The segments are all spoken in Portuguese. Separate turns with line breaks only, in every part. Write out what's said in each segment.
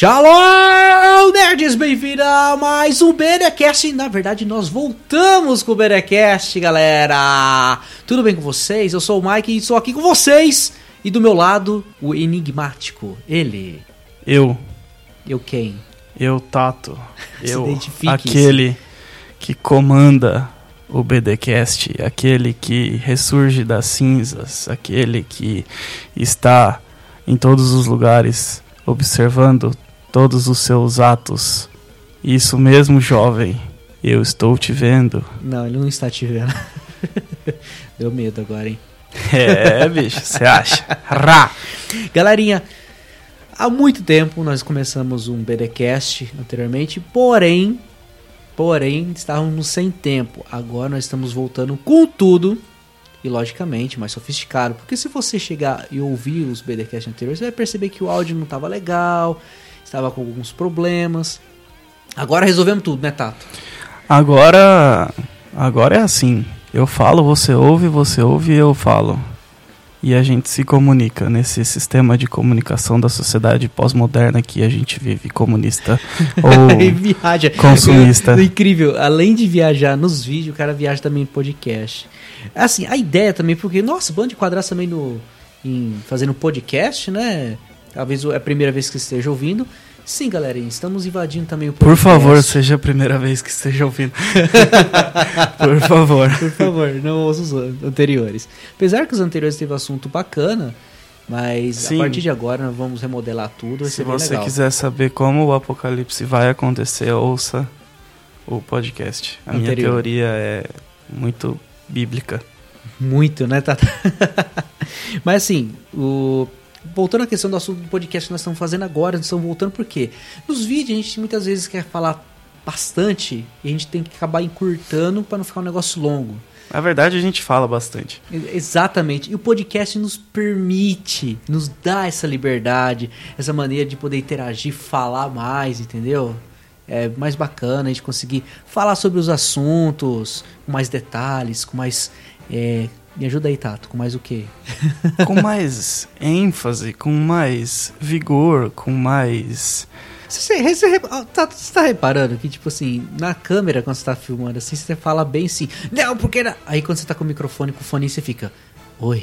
Shalom, nerds! Bem-vindo a mais um BDcast. Na verdade, nós voltamos com o BDcast, galera. Tudo bem com vocês? Eu sou o Mike e estou aqui com vocês. E do meu lado, o enigmático, ele.
Eu,
Eu quem?
eu Tato, eu aquele que comanda o BDcast, aquele que ressurge das cinzas, aquele que está em todos os lugares observando todos os seus atos. Isso mesmo, jovem. Eu estou te vendo.
Não, ele não está te vendo. Deu medo agora, hein?
É, bicho, você acha? Rá!
Galerinha, há muito tempo nós começamos um BDcast anteriormente, porém, porém, estávamos sem tempo. Agora nós estamos voltando com tudo e logicamente mais sofisticado, porque se você chegar e ouvir os BDcast anteriores, você vai perceber que o áudio não estava legal, estava com alguns problemas. Agora resolvemos tudo, né, Tato?
Agora, agora é assim. Eu falo, você ouve, você ouve e eu falo. E a gente se comunica nesse sistema de comunicação da sociedade pós-moderna que a gente vive, comunista
e
ou
viaja.
consumista.
Incrível. Além de viajar nos vídeos, o cara viaja também em podcast. Assim, a ideia também, porque, nossa, bando de quadrados também no, em, fazendo podcast, né? Talvez é a primeira vez que esteja ouvindo. Sim, galerinha, estamos invadindo também o
Por
podcast.
favor, seja a primeira vez que esteja ouvindo. Por favor.
Por favor, não ouça os an- anteriores. Apesar que os anteriores teve assunto bacana, mas
Sim.
a partir de agora nós vamos remodelar tudo.
Se você
legal.
quiser saber como o apocalipse vai acontecer, ouça o podcast. A minha
Anterior.
teoria é muito bíblica.
Muito, né, Tata? Mas assim, o... voltando à questão do assunto do podcast que nós estamos fazendo agora, nós estamos voltando por quê? Nos vídeos a gente muitas vezes quer falar bastante e a gente tem que acabar encurtando para não ficar um negócio longo.
Na verdade, a gente fala bastante.
Exatamente. E o podcast nos permite, nos dá essa liberdade, essa maneira de poder interagir, falar mais, entendeu? É mais bacana a gente conseguir falar sobre os assuntos com mais detalhes, com mais. é, Me ajuda aí, Tato, com mais o quê?
com mais ênfase, com mais vigor, com mais.
Você, você, tá, você tá reparando que, tipo assim, na câmera, quando você tá filmando assim, você fala bem assim, não, porque. Não. Aí quando você tá com o microfone, com o fone, você fica, oi,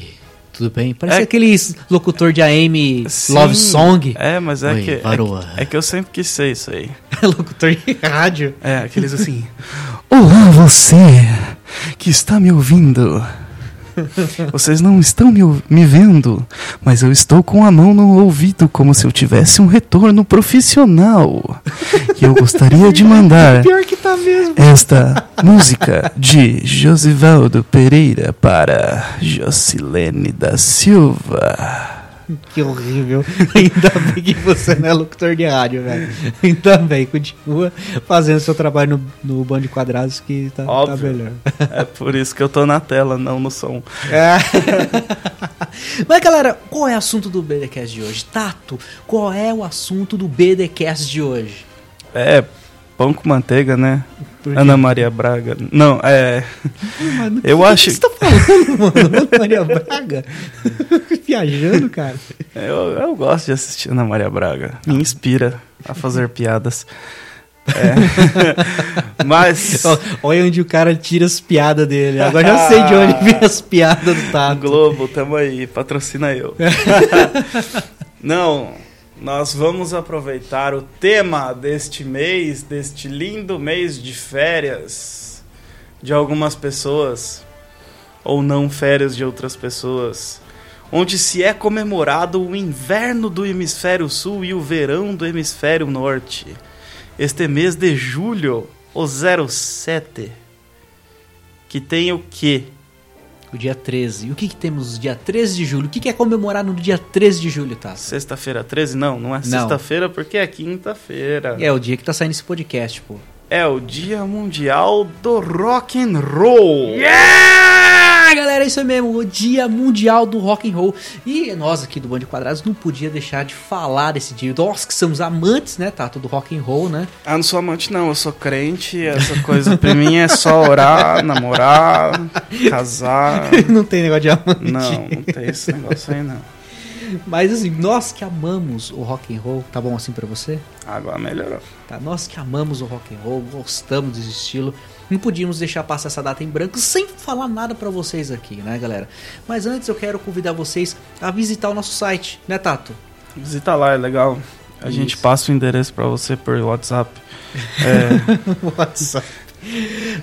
tudo bem? Parece
É-
aqueles locutor de AM
Sim,
Love Song.
É, mas é
Oi,
que. É,
varoa.
que- é que eu sempre quis ser isso aí.
locutor de rádio.
É, aqueles assim. Olá, você que está me ouvindo. Vocês não estão me, me vendo, mas eu estou com a mão no ouvido como se eu tivesse um retorno profissional. E eu gostaria de mandar
tá
esta música de Josivaldo Pereira para Jocilene da Silva.
Que horrível. Ainda bem que você não é locutor de rádio, velho. Ainda bem, continua fazendo seu trabalho no, no Band de Quadrados que tá, tá melhor.
É por isso que eu tô na tela, não no som.
É. Mas galera, qual é o assunto do BDcast de hoje? Tato, qual é o assunto do BDcast de hoje?
É, pão com manteiga, né? Ana Maria Braga. Não, é.
Mano,
Eu
o que
acho-
você tá falando, mano? Ana Maria Braga? Viajando, cara.
Eu, eu gosto de assistir Ana Maria Braga. Me inspira a fazer piadas. É. Mas.
Olha onde o cara tira as piadas dele. Agora já sei de onde vem as piadas do Tato.
Globo, tamo aí, patrocina eu. Não, nós vamos aproveitar o tema deste mês, deste lindo mês de férias de algumas pessoas, ou não férias de outras pessoas, onde se é comemorado o inverno do hemisfério sul e o verão do hemisfério norte. Este mês de julho, o 07, que tem o quê?
O dia 13. E o que, que temos no dia 13 de julho? O que, que é comemorar no dia 13 de julho, Tato?
Sexta-feira 13? Não, não é sexta-feira porque é quinta-feira.
É o dia que tá saindo esse podcast, pô.
É o Dia Mundial do Rock and Roll.
Yeah! Galera, isso é mesmo, o Dia Mundial do Rock and Roll. E nós aqui do Band de Quadrados não podia deixar de falar desse dia. Nós que somos amantes, né, Tato, do rock and roll, né?
Ah, não sou amante não, eu sou crente, essa coisa pra mim é só orar, namorar, casar.
não tem negócio de amante.
Não, não tem esse negócio aí não.
Mas assim, nós que amamos o rock and roll, tá bom assim pra você?
Agora melhorou.
Tá? Nós que amamos o rock and roll, gostamos desse estilo, não podíamos deixar passar essa data em branco sem falar nada pra vocês aqui, né, galera? Mas antes eu quero convidar vocês a visitar o nosso site, né, Tato?
Visita lá, é legal. A
Isso.
gente passa o endereço pra você por WhatsApp. É,
WhatsApp.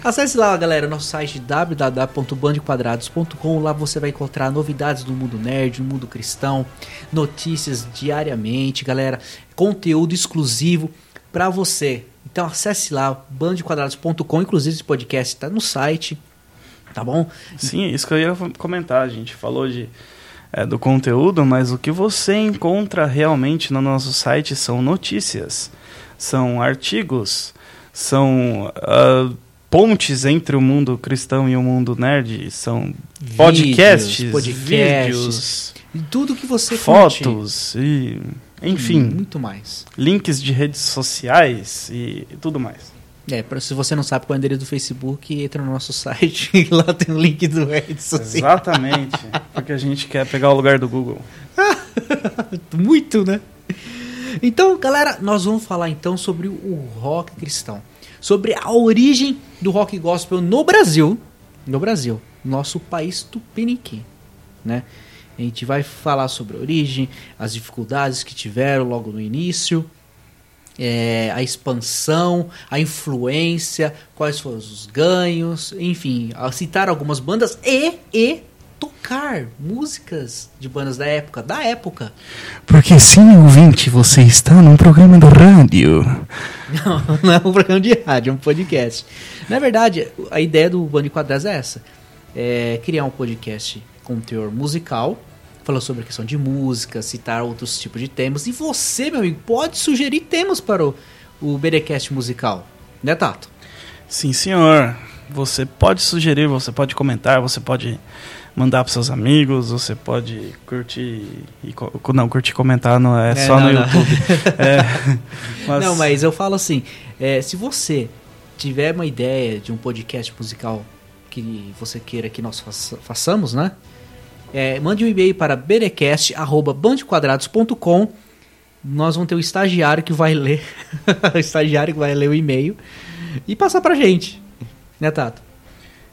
Acesse lá, galera, nosso site www.bandequadrados.com. Lá você vai encontrar novidades do mundo nerd, do mundo cristão, notícias diariamente, galera, conteúdo exclusivo pra você. Então acesse lá bandequadrados.com, inclusive esse podcast tá no site, tá bom?
sim, isso que eu ia comentar. A gente falou de, é, do conteúdo, mas o que você encontra realmente no nosso site são notícias, são artigos, são ah, pontes entre o mundo cristão e o mundo nerd, são podcasts,
Vídeos, podcasts,
vídeos,
e tudo que você curte.
fotos e enfim,
muito mais.
links de redes sociais e tudo mais.
É, pra, se você não sabe qual é o endereço do Facebook, entra no nosso site e lá tem o link do rede social.
Exatamente, porque a gente quer pegar o lugar do Google.
Muito, né? Então, galera, nós vamos falar então sobre o rock cristão. Sobre a origem do rock gospel no Brasil. No Brasil, nosso país tupiniquim, né? A gente vai falar sobre a origem, as dificuldades que tiveram logo no início, é, a expansão, a influência, quais foram os ganhos, enfim, citar algumas bandas e, e tocar músicas de bandas da época, da época.
Porque sim, ouvinte, você está num programa do rádio.
Não, não é um programa de rádio, é um podcast. Na verdade, a ideia do Bando de Quadrados é essa: é criar um podcast com teor musical, falando sobre a questão de música, citar outros tipos de temas. E você, meu amigo, pode sugerir temas para o, o BDcast musical, né, Tato?
Sim, senhor. Você pode sugerir, você pode comentar, você pode mandar para seus amigos, você pode curtir e não curtir comentar não é,
É,
só
não,
no
não.
YouTube. É, mas-
Não, mas eu falo assim: é, se você tiver uma ideia de um podcast musical que você queira que nós faça- façamos, né? É, mande um e-mail para bdcast.bandequadrados.com. Nós vamos ter um estagiário que vai ler. o estagiário que vai ler o e-mail e passar pra gente. Né, Tato?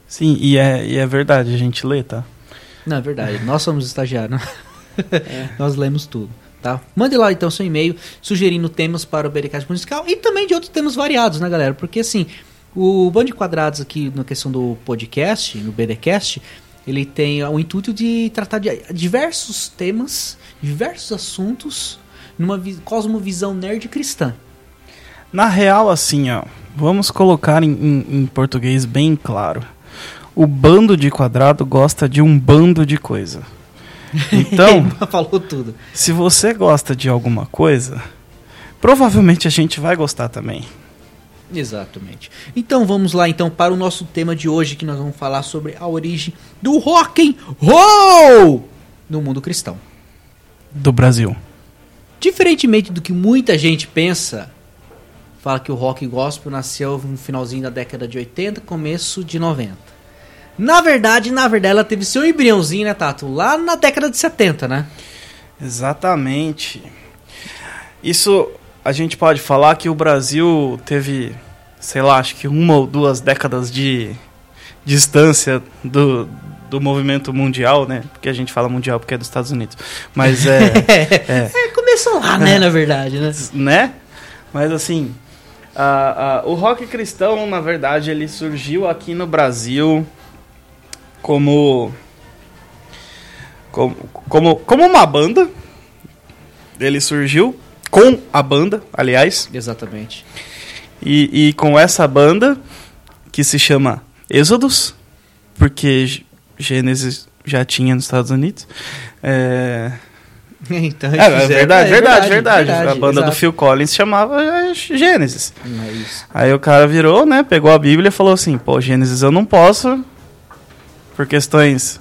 Sim, e é, e é verdade, a gente lê, tá?
Não, é verdade. Nós somos estagiários. né? Nós lemos tudo, tá? Mande lá então seu e-mail sugerindo temas para o BDcast musical e também de outros temas variados, né, galera? Porque assim, o Bando de Quadrados aqui na questão do podcast, no BDcast, ele tem o intuito de tratar de diversos temas, diversos assuntos numa vi- cosmovisão nerd cristã.
Na real, assim, ó, vamos colocar em, em- em português bem claro. O bando de quadrado gosta de um bando de coisa. Então,
falou tudo.
se você gosta de alguma coisa, provavelmente a gente vai gostar também.
Exatamente. Então vamos lá então para o nosso tema de hoje que nós vamos falar sobre a origem do rock and roll no mundo cristão.
Do Brasil.
Diferentemente do que muita gente pensa, fala que o rock gospel nasceu no finalzinho da década de 80, começo de 90. Na verdade, na verdade, ela teve seu embriãozinho, né, Tato? Lá na década de 70, né?
Exatamente. Isso a gente pode falar que o Brasil teve, sei lá, acho que uma ou duas décadas de distância do, do movimento mundial, né? Porque a gente fala mundial porque é dos Estados Unidos. Mas é. é
É, começou lá, né, na verdade, né?
né? Mas assim, a- a- o rock cristão, na verdade, ele surgiu aqui no Brasil como como, como, como uma banda. Ele surgiu com a banda, aliás,
Exatamente.
e, e com essa banda que se chama Êxodos, porque Gênesis já tinha nos Estados Unidos. É,
Então,
é,
eles
é
fizeram-
verdade,
é
verdade, verdade, A banda do
exato.
Phil Collins chamava é, Gênesis. Aí o cara virou, né? Pegou a Bíblia e falou assim: pô, Gênesis eu não posso, por questões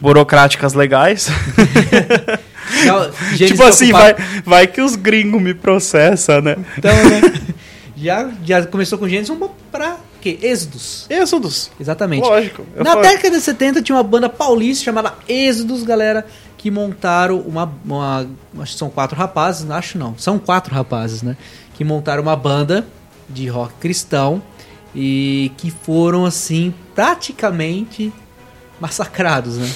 burocráticas legais.
Não,
tipo assim,
ocupava-
vai, vai que os gringos me processam, né?
Então, né? já, já começou com Gênesis, vamos pra quê? Êxodos.
Êxodos.
Exatamente.
Lógico.
Na
falei-
década de 70 tinha uma banda paulista chamada Êxodos, galera, que montaram uma, uma. Acho que são quatro rapazes, acho não, são quatro rapazes, né? Que montaram uma banda de rock cristão e que foram assim praticamente massacrados, né?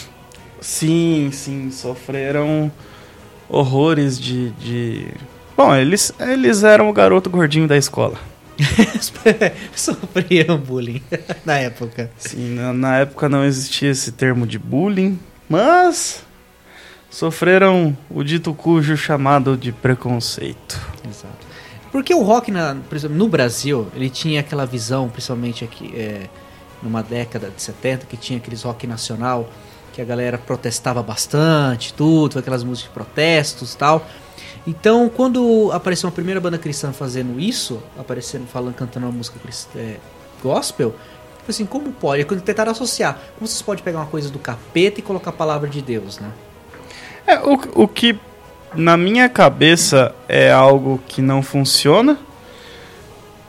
Sim, sim, sofreram horrores de, de... Bom, eles, eles eram o garoto gordinho da escola.
Sofriam bullying na época.
Sim, na, na, época não existia esse termo de bullying, mas sofreram o dito cujo chamado de preconceito.
Exato. Porque o rock, na, no Brasil, ele tinha aquela visão, principalmente aqui é, numa década de 70, que tinha aqueles rock nacional, que a galera protestava bastante, tudo, aquelas músicas de protestos tal. Então, quando apareceu uma primeira banda cristã fazendo isso, aparecendo, falando, cantando uma música é, gospel, assim, como pode? Quando tentaram associar, como vocês podem pegar uma coisa do capeta e colocar a palavra de Deus, né?
É, o, o que na minha cabeça é algo que não funciona,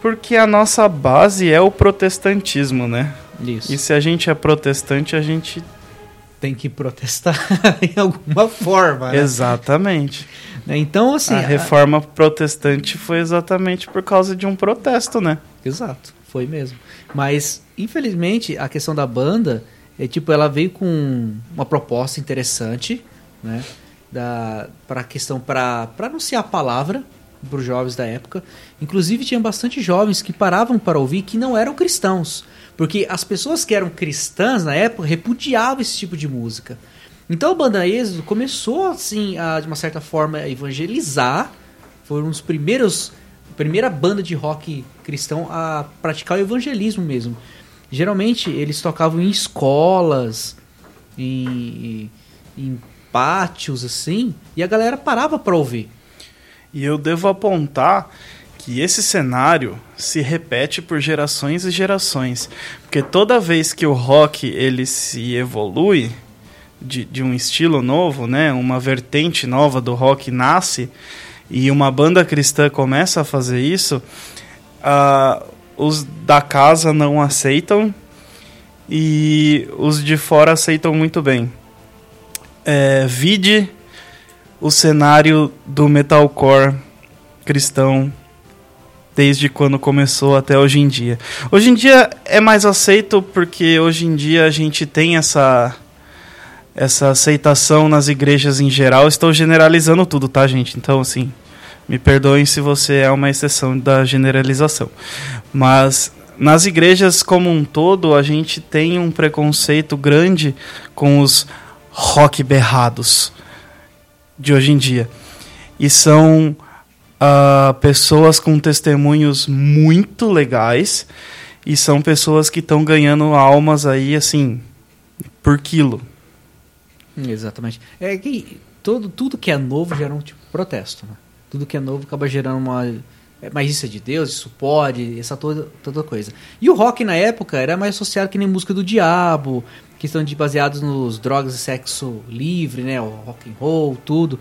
porque a nossa base é o protestantismo, né?
Isso.
E se a gente é protestante, a gente
tem que protestar em alguma forma.
Né? Exatamente.
Então, assim. A
reforma a... protestante foi exatamente por causa de um protesto, né?
Exato, foi mesmo. Mas, infelizmente, a questão da banda é tipo, ela veio com uma proposta interessante, né? Para a questão, para anunciar a palavra para os jovens da época. Inclusive, tinha bastante jovens que paravam para ouvir que não eram cristãos. Porque as pessoas que eram cristãs na época repudiavam esse tipo de música. Então a banda Êxodo começou, assim, a, de uma certa forma, a evangelizar. Foram os primeiros. Primeira banda de rock cristão a praticar o evangelismo mesmo. Geralmente eles tocavam em escolas, em, em pátios, assim, e a galera parava para ouvir.
E eu devo apontar que esse cenário se repete por gerações e gerações, porque toda vez que o rock ele se evolui, de, de um estilo novo, né? Uma vertente nova do rock nasce e uma banda cristã começa a fazer isso, uh, os da casa não aceitam e os de fora aceitam muito bem. É, vide o cenário do metalcore cristão desde quando começou até hoje em dia. Hoje em dia é mais aceito porque hoje em dia a gente tem essa essa aceitação nas igrejas em geral. Estou generalizando tudo, tá, gente? Então, assim, me perdoem se você é uma exceção da generalização. Mas nas igrejas como um todo, a gente tem um preconceito grande com os rock berrados de hoje em dia. E são uh, pessoas com testemunhos muito legais e são pessoas que estão ganhando almas aí, assim, por quilo.
Exatamente. É que todo, tudo que é novo gera um tipo de protesto. Né? Tudo que é novo acaba gerando uma. Mas isso é de Deus, isso pode, essa toda, toda coisa. E o rock na época era mais associado que nem música do diabo, questão de baseados nos drogas e sexo livre, né? O rock and roll, tudo.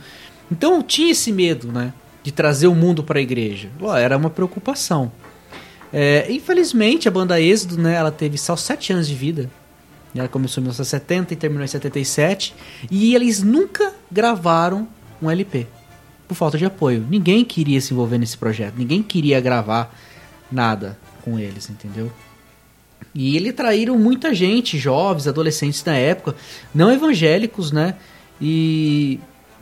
Então tinha esse medo, né? De trazer o mundo para a igreja. Era uma preocupação. É, infelizmente a banda Êxodo, né? Ela teve só sete anos de vida. Ela começou em 1970 e terminou em 77. E eles nunca gravaram um LP. Por falta de apoio. Ninguém queria se envolver nesse projeto. Ninguém queria gravar nada com eles, entendeu? E eles traíram muita gente, jovens, adolescentes na época, não evangélicos, né? E,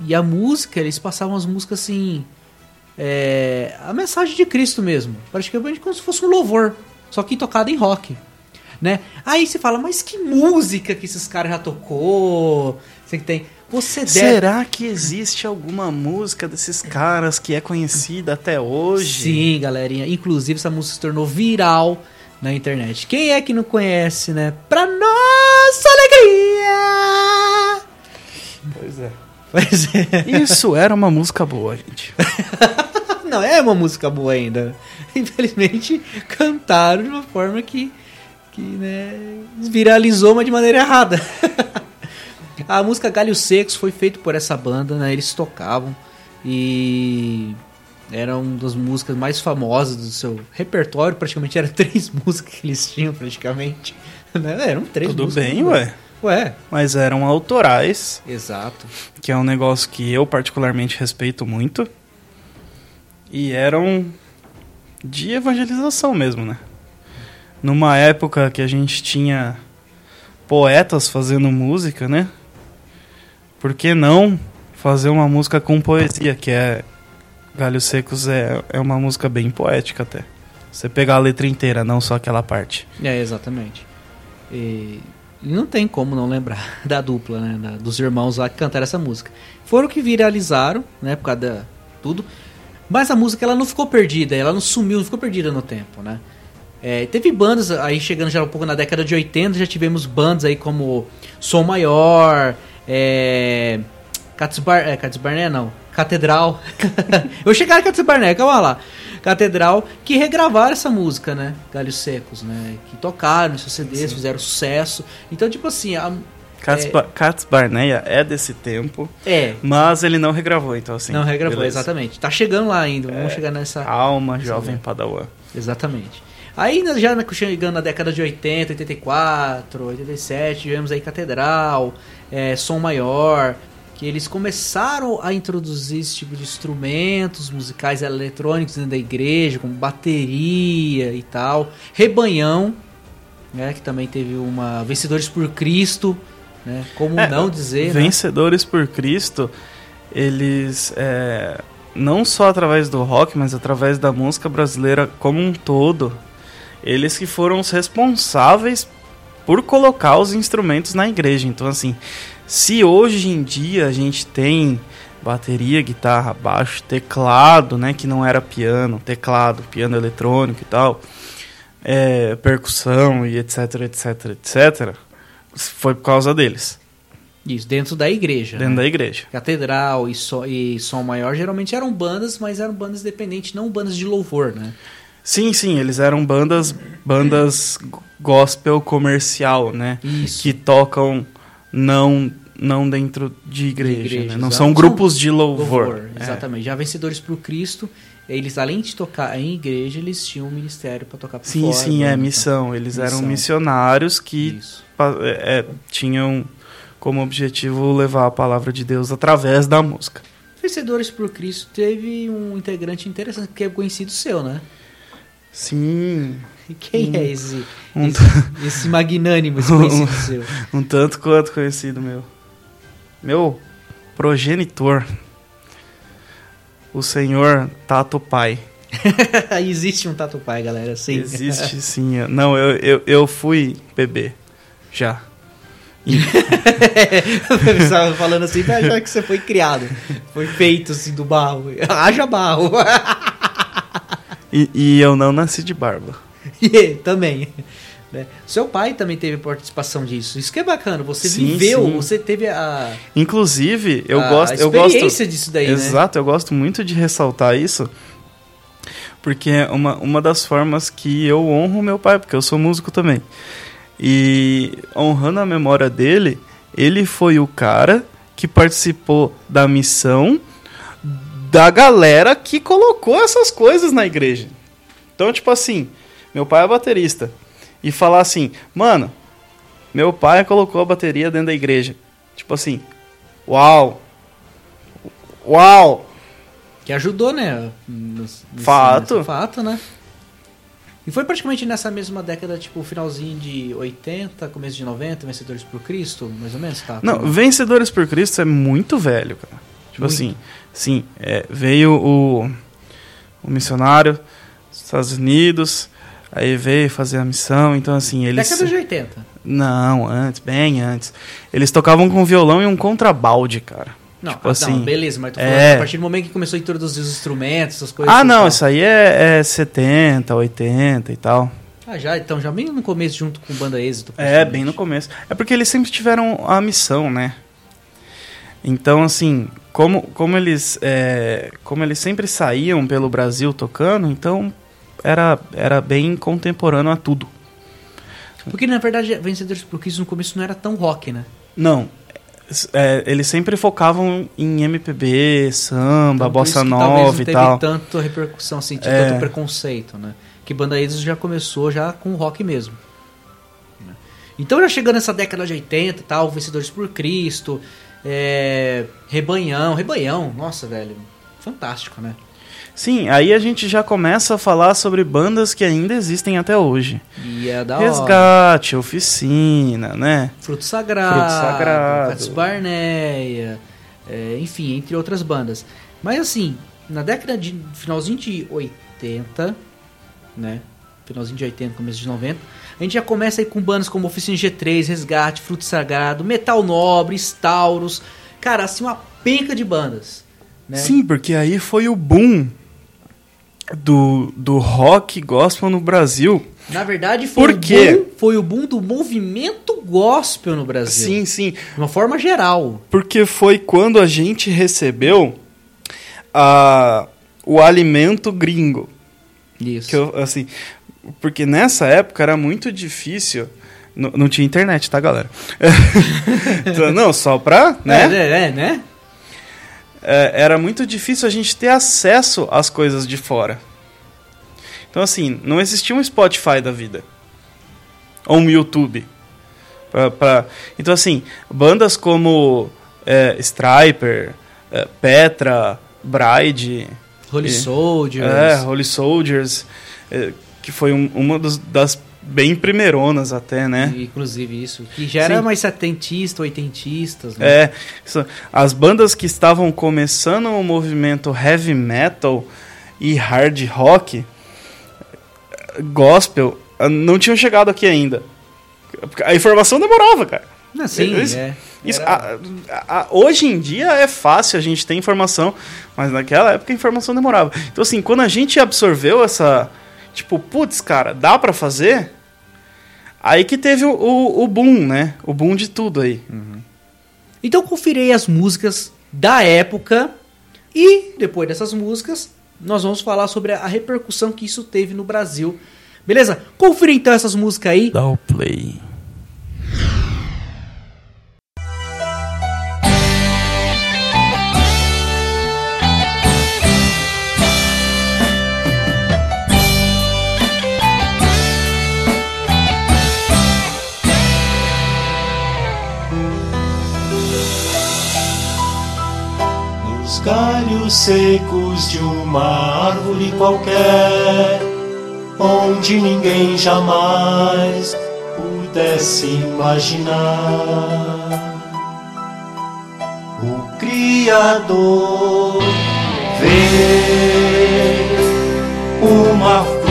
e a música, eles passavam as músicas assim. É, a mensagem de Cristo mesmo. Praticamente como se fosse um louvor. Só que tocado em rock né? Aí você fala, mas que música que esses caras já tocou? Você que tem. Você deve...
Será que existe alguma música desses caras que é conhecida até hoje?
Sim, galerinha. Inclusive essa música se tornou viral na internet. Quem é que não conhece, né? Pra nossa alegria!
Pois é. Pois é. Isso era uma música boa, gente.
não, é uma música boa ainda. Infelizmente, cantaram de uma forma que que né, viralizou, mas de maneira errada. a música Galhos Secos foi feita por essa banda, né? Eles tocavam e era uma das músicas mais famosas do seu repertório. Praticamente eram três músicas que eles tinham, praticamente. Né? Eram três
Tudo
músicas.
bem, ué.
Ué,
mas eram autorais,
exato.
que é um negócio que eu particularmente respeito muito. E eram de evangelização mesmo, né? Numa época que a gente tinha poetas fazendo música, né? Por que não fazer uma música com poesia, que é Galhos Secos é, é uma música bem poética até. Você pegar a letra inteira, não só aquela parte.
É, exatamente. E não tem como não lembrar da dupla, né? da- dos irmãos lá que cantaram essa música. Foram que viralizaram, né? Por causa da tudo. Mas a música ela não ficou perdida, ela não sumiu, não ficou perdida no tempo, né? É, teve bandas aí chegando já um pouco na década de 80, já tivemos bandas aí como Som Maior, é, Cats, Bar, é, Cats Barné não, Catedral. Eu em Cats Barné, calma lá. Catedral, que regravaram essa música, né? Galhos Secos, né? Que tocaram em seus CDs, fizeram sucesso. Então, tipo assim, a-
Cats,
É.
Ba- Cats Barneia é desse tempo,
é,
mas ele não regravou, então assim.
não regravou,
beleza.
exatamente. Tá chegando lá ainda, vamos chegar nessa.
Calma, jovem padawan.
Exatamente. Aí né, já na- chegando na década de 80, 84, 87, tivemos aí Catedral, é, Som Maior, que eles começaram a introduzir esse tipo de instrumentos musicais eletrônicos dentro da igreja, como bateria e tal. Rebanhão, né, que também teve uma Vencedores por Cristo, né, como
É,
não dizer, né?
Vencedores por Cristo, eles é, não só através do rock, mas através da música brasileira como um todo, eles que foram os responsáveis por colocar os instrumentos na igreja. Então assim, se hoje em dia a gente tem bateria, guitarra, baixo, teclado, né, que não era piano, teclado, piano eletrônico e tal, é, percussão e etc, etc, etc, foi por causa deles,
Isso, dentro da igreja.
dentro
né?
da igreja.
Catedral e, so, e Som Maior geralmente eram bandas, mas eram bandas independentes, não bandas de louvor, né?
Sim, sim, eles eram bandas bandas gospel comercial, né?
Isso.
Que tocam não não dentro de igreja,
igreja,
né? Não são grupos de louvor. É.
Exatamente. Já Vencedores por Cristo, eles além de tocar em igreja, eles tinham um ministério para tocar por
Sim,
fora.
sim, é missão. Eles eram
Missão.
missionários que é, é, tinham como objetivo levar a palavra de Deus através da música.
Vencedores por Cristo teve um integrante interessante, que é conhecido seu, né?
Sim,
E quem é esse,
um,
esse, esse magnânimo, esse conhecido seu?
um tanto quanto conhecido meu. Meu progenitor, o senhor Tato Pai.
Existe um Tatu Pai, galera, sim.
Existe sim. Não, eu, eu, eu fui bebê. Já.
Eu estava falando assim, pra achar que você foi criado. Foi feito assim do barro. Haja barro.
E, e eu não nasci de barba.
E também. né? Seu pai também teve participação disso. Isso que é bacana. Você
Sim,
viveu,
sim.
você teve a,
Inclusive, eu
a
gosto. Eu gosto
disso daí, né?
Exato, eu gosto muito de ressaltar isso. Porque é uma, uma das formas que eu honro meu pai, porque eu sou músico também. E honrando a memória dele, ele foi o cara que participou da missão da galera que colocou essas coisas na igreja. Então, tipo assim, meu pai é baterista. E falar assim, mano, meu pai colocou a bateria dentro da igreja. Tipo assim, uau! Uau!
Que ajudou, né? Nos-
Fato.
fato, né? E foi praticamente nessa mesma década, tipo, finalzinho de 80, começo de 90, Vencedores por Cristo, mais ou menos, tá?
Não, Vencedores por Cristo é muito velho, cara. Tipo
Muito.
assim, sim, é, veio o, o missionário dos Estados Unidos, aí veio fazer a missão, então assim, eles...
Década de 80.
Não, antes, bem antes. Eles tocavam com violão e um contrabalde, cara.
Não,
Tipo
ah,
assim,
não, beleza, mas falando
é.
a partir do momento que começou a introduzir os instrumentos, essas coisas.
Ah, não,
tal.
isso aí é, é 70, 80 e tal.
Ah, já, então, já bem no começo, junto com Banda Êxito.
É, bem no começo. É porque eles sempre tiveram a missão, né? Então, assim, como, como eles é, como eles sempre saíam pelo Brasil tocando, então era, era bem contemporâneo a tudo.
Porque, na verdade, Vencedores por Cristo no começo não era tão rock, né?
Não, é, eles sempre focavam em MPB, samba,
Então,
bossa
isso que talvez
nova
não
e
teve
tal.
tanto repercussão, assim,
É.
tanto preconceito, né? Que Banda Êxito já começou já com rock mesmo. Então já chegando nessa década de 80 e tal, Vencedores por Cristo, é, Rebanhão, Rebanhão, nossa, velho, fantástico, né?
Sim, aí a gente já começa a falar sobre bandas que ainda existem até hoje.
E é da hora.
Resgate, Oficina, né?
Fruto Sagrado,
Fruto Sagrado.
Cats Barneia, é, enfim, entre outras bandas. Mas assim, na década de finalzinho de 80, né? Finalzinho de 80, começo de 90, a gente já começa aí com bandas como Oficina G3, Resgate, Fruto Sagrado, Metal Nobre, Stauros, cara, assim uma penca de bandas, né?
Sim, porque aí foi o boom do, do rock gospel no Brasil.
Na verdade, foi, o boom, foi o boom do movimento gospel no Brasil.
Sim, sim.
De uma forma geral.
Porque foi quando a gente recebeu a, o alimento gringo.
Isso.
Eu, assim, porque nessa época era muito difícil. N- Não tinha internet, tá, galera? Então, não, só pra. Né?
É, é, é, né?
É, era muito difícil a gente ter acesso às coisas de fora. Então, assim, não existia um Spotify da vida. Ou um YouTube. Pra, pra- Então, assim, bandas como é, Striper, é, Petra, Bride,
Holy
E-
Soldiers.
é, Holy Soldiers, é, que foi um- uma dos- das bem primeironas até, né?
Inclusive isso. Que já era
Sim.
mais setentista, oitentistas, né?
É, isso- as bandas que estavam começando o movimento heavy metal e hard rock, gospel, ah, não tinham chegado aqui ainda. A informação demorava, cara.
Ah, sim,
Isso-
é.
Isso,
Era-
a- a- hoje em dia é fácil a gente ter informação, mas naquela época a informação demorava. Então, assim, quando a gente absorveu essa. Tipo, putz, cara, dá pra fazer? Aí que teve o, o, o boom, né? O boom de tudo aí.
Então confirei as músicas da época e depois dessas músicas nós vamos falar sobre a repercussão que isso teve no Brasil. Beleza? Confira então essas músicas aí.
Dá o play.
Galhos secos de uma árvore qualquer, onde ninguém jamais pudesse imaginar. O Criador vê uma flor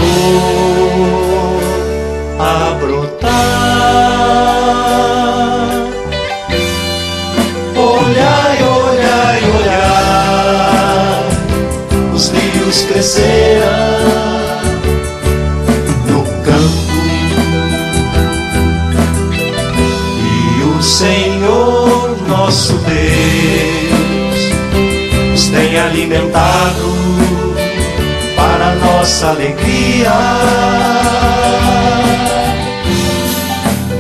a brotar. Crescerão no campo e o Senhor nosso Deus nos tem alimentado para nossa alegria,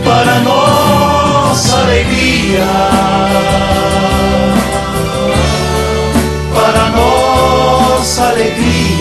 para nossa alegria, para nossa alegria.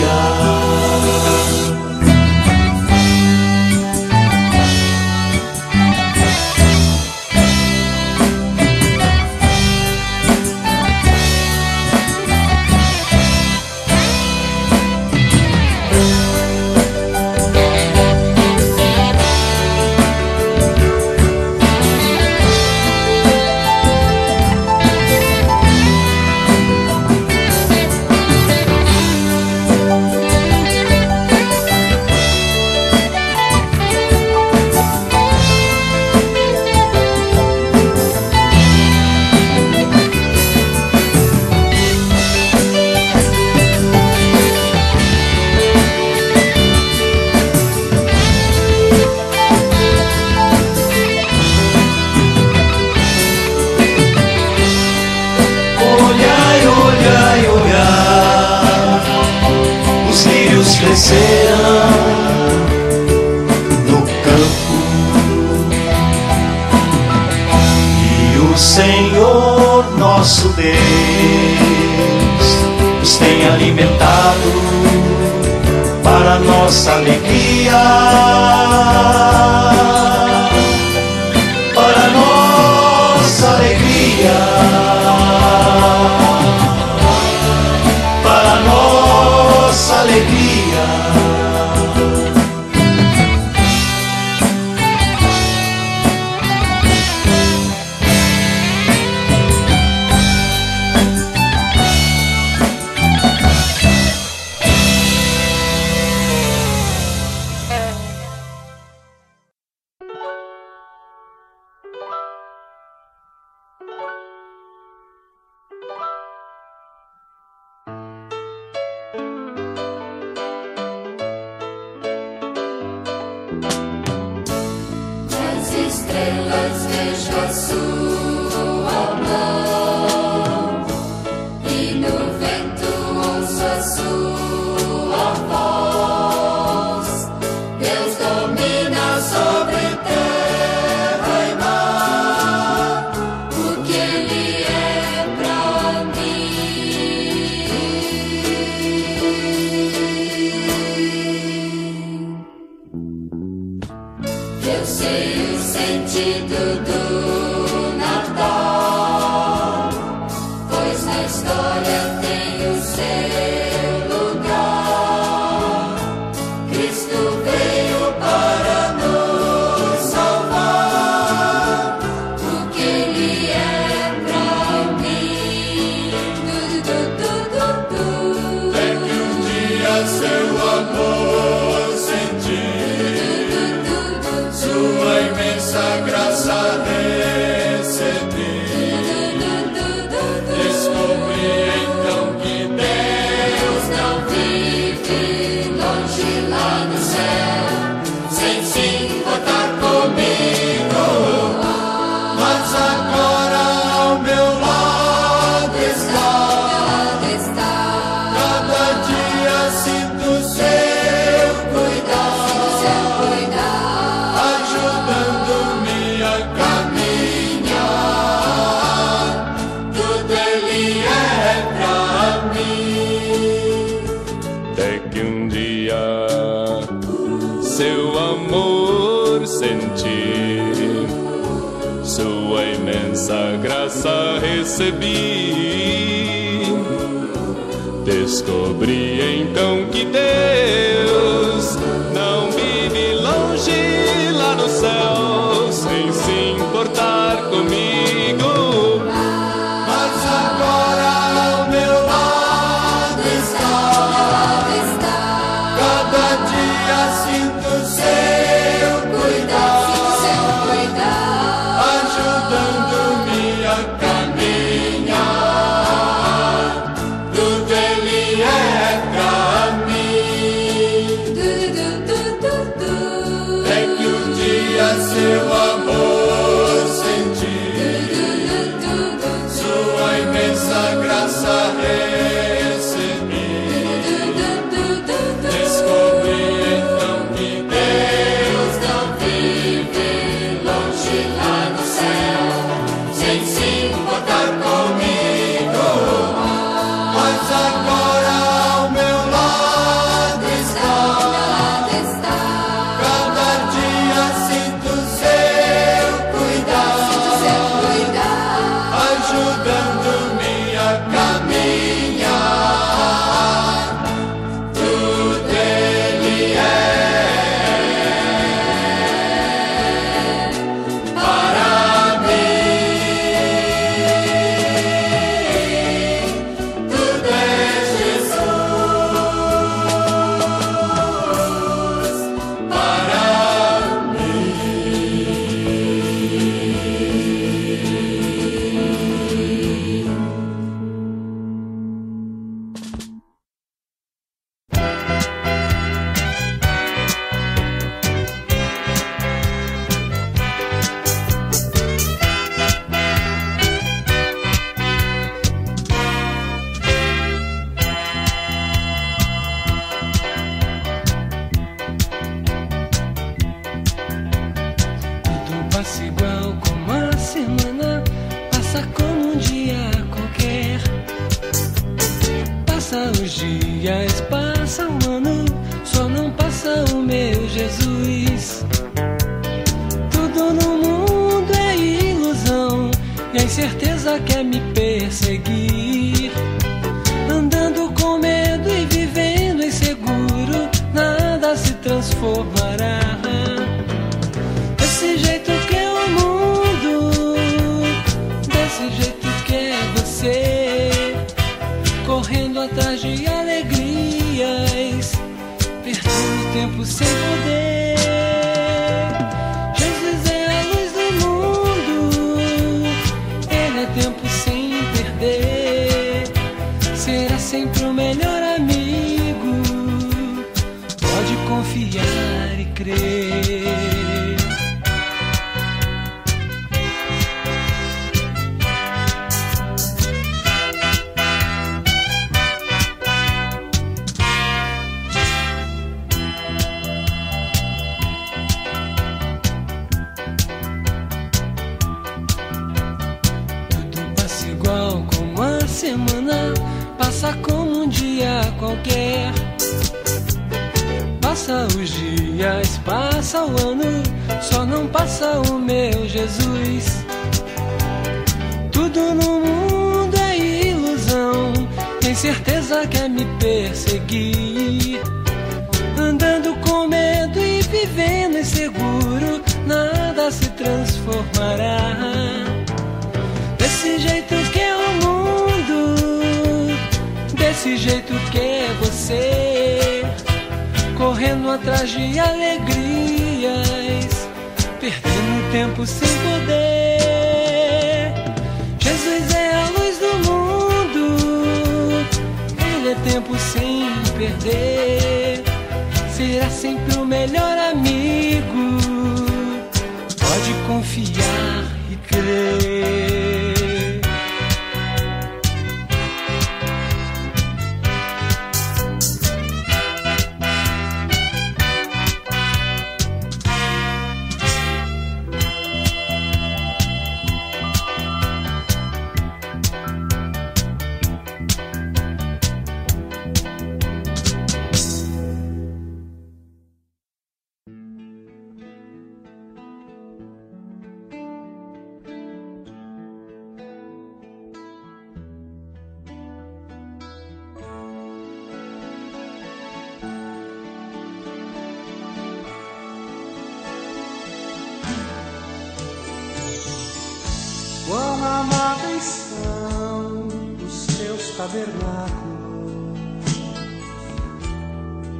tabernáculo,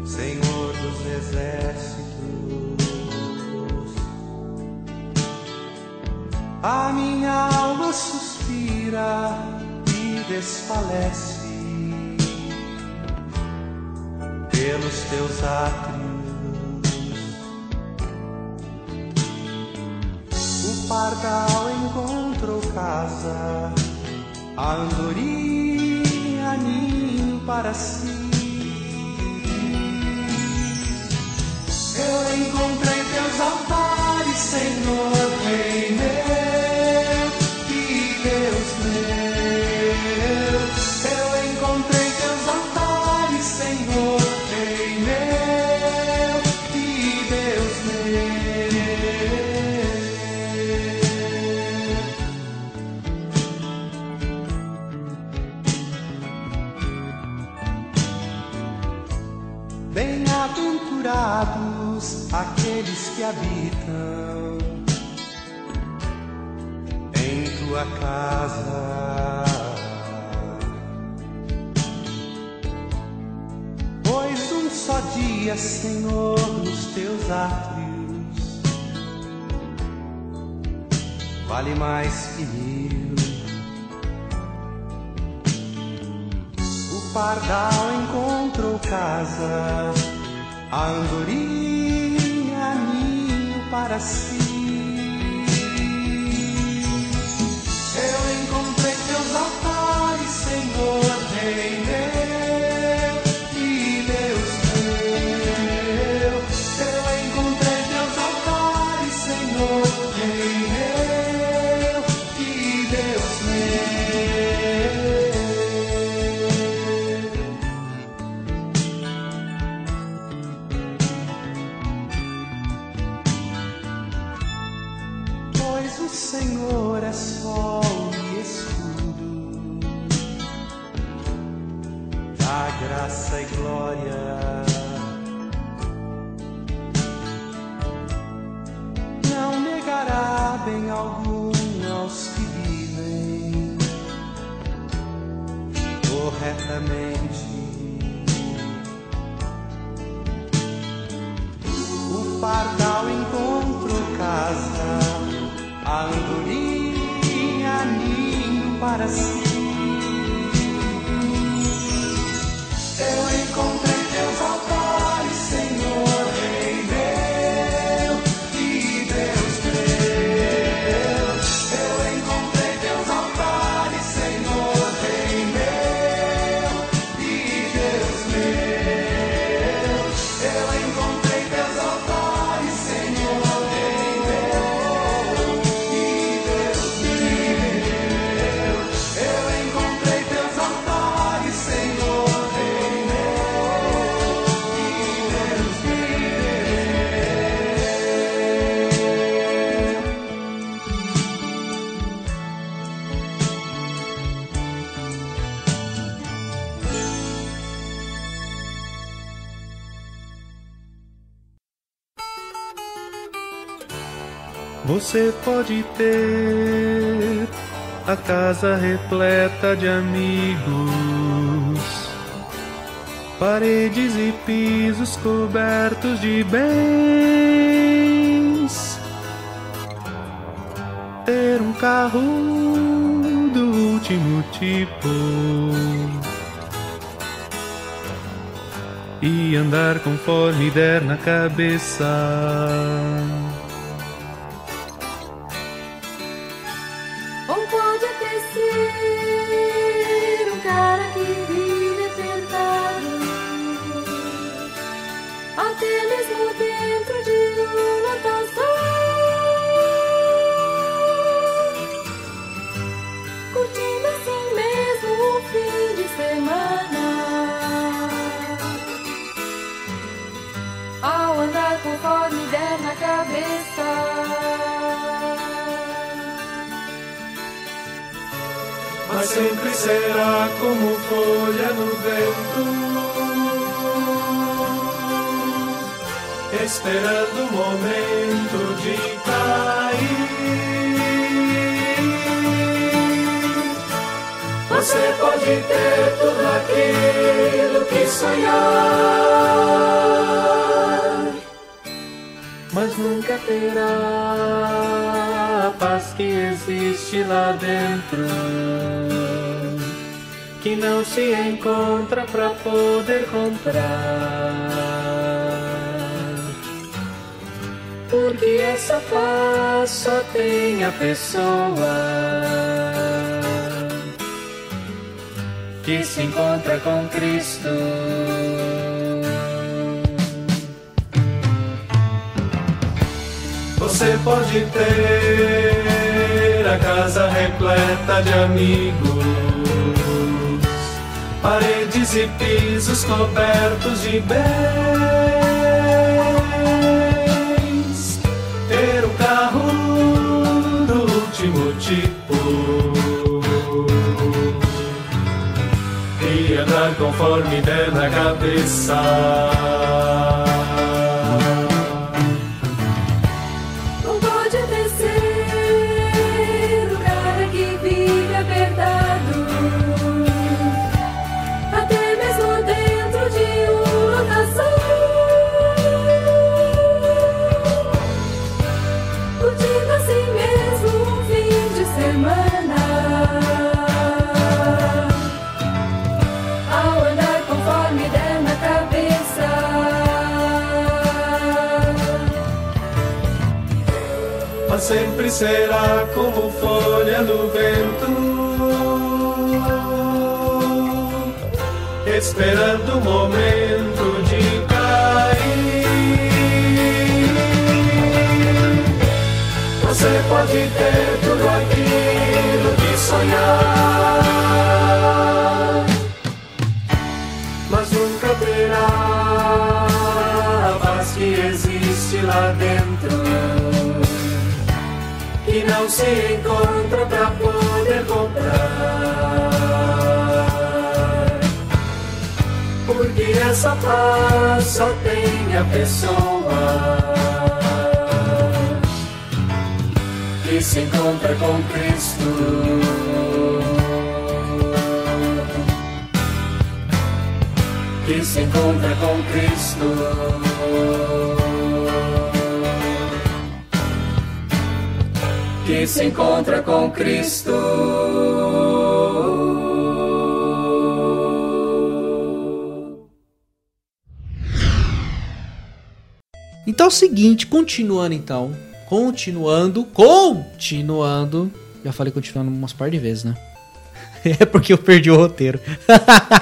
Senhor
dos exércitos. A minha alma suspira e desfalece pelos teus átrios. O pardal encontrou casa, a andorinha para si. Eu encontrei teus altares, Senhor. mais que mil. O pardal encontrou casa, a andorinha ninho para si. Casa repleta de amigos, paredes e pisos cobertos de bens. Ter um carro do último tipo. E andar conforme der na cabeça. Ter a casa repleta de amigos, paredes e pisos cobertos de bens, ter um carro do último tipo. E andar conforme der na cabeça. Será como folha no vento, esperando o momento de cair. Você pode ter tudo aquilo que sonhar, se encontra pra poder comprar. Porque essa paz só tem a pessoa que se encontra com Cristo. Que se encontra com Cristo. Se encontra com Cristo.
Então é o seguinte, continuando então, continuando, continuando. Já falei continuando umas par de vezes, né? É porque eu perdi o roteiro.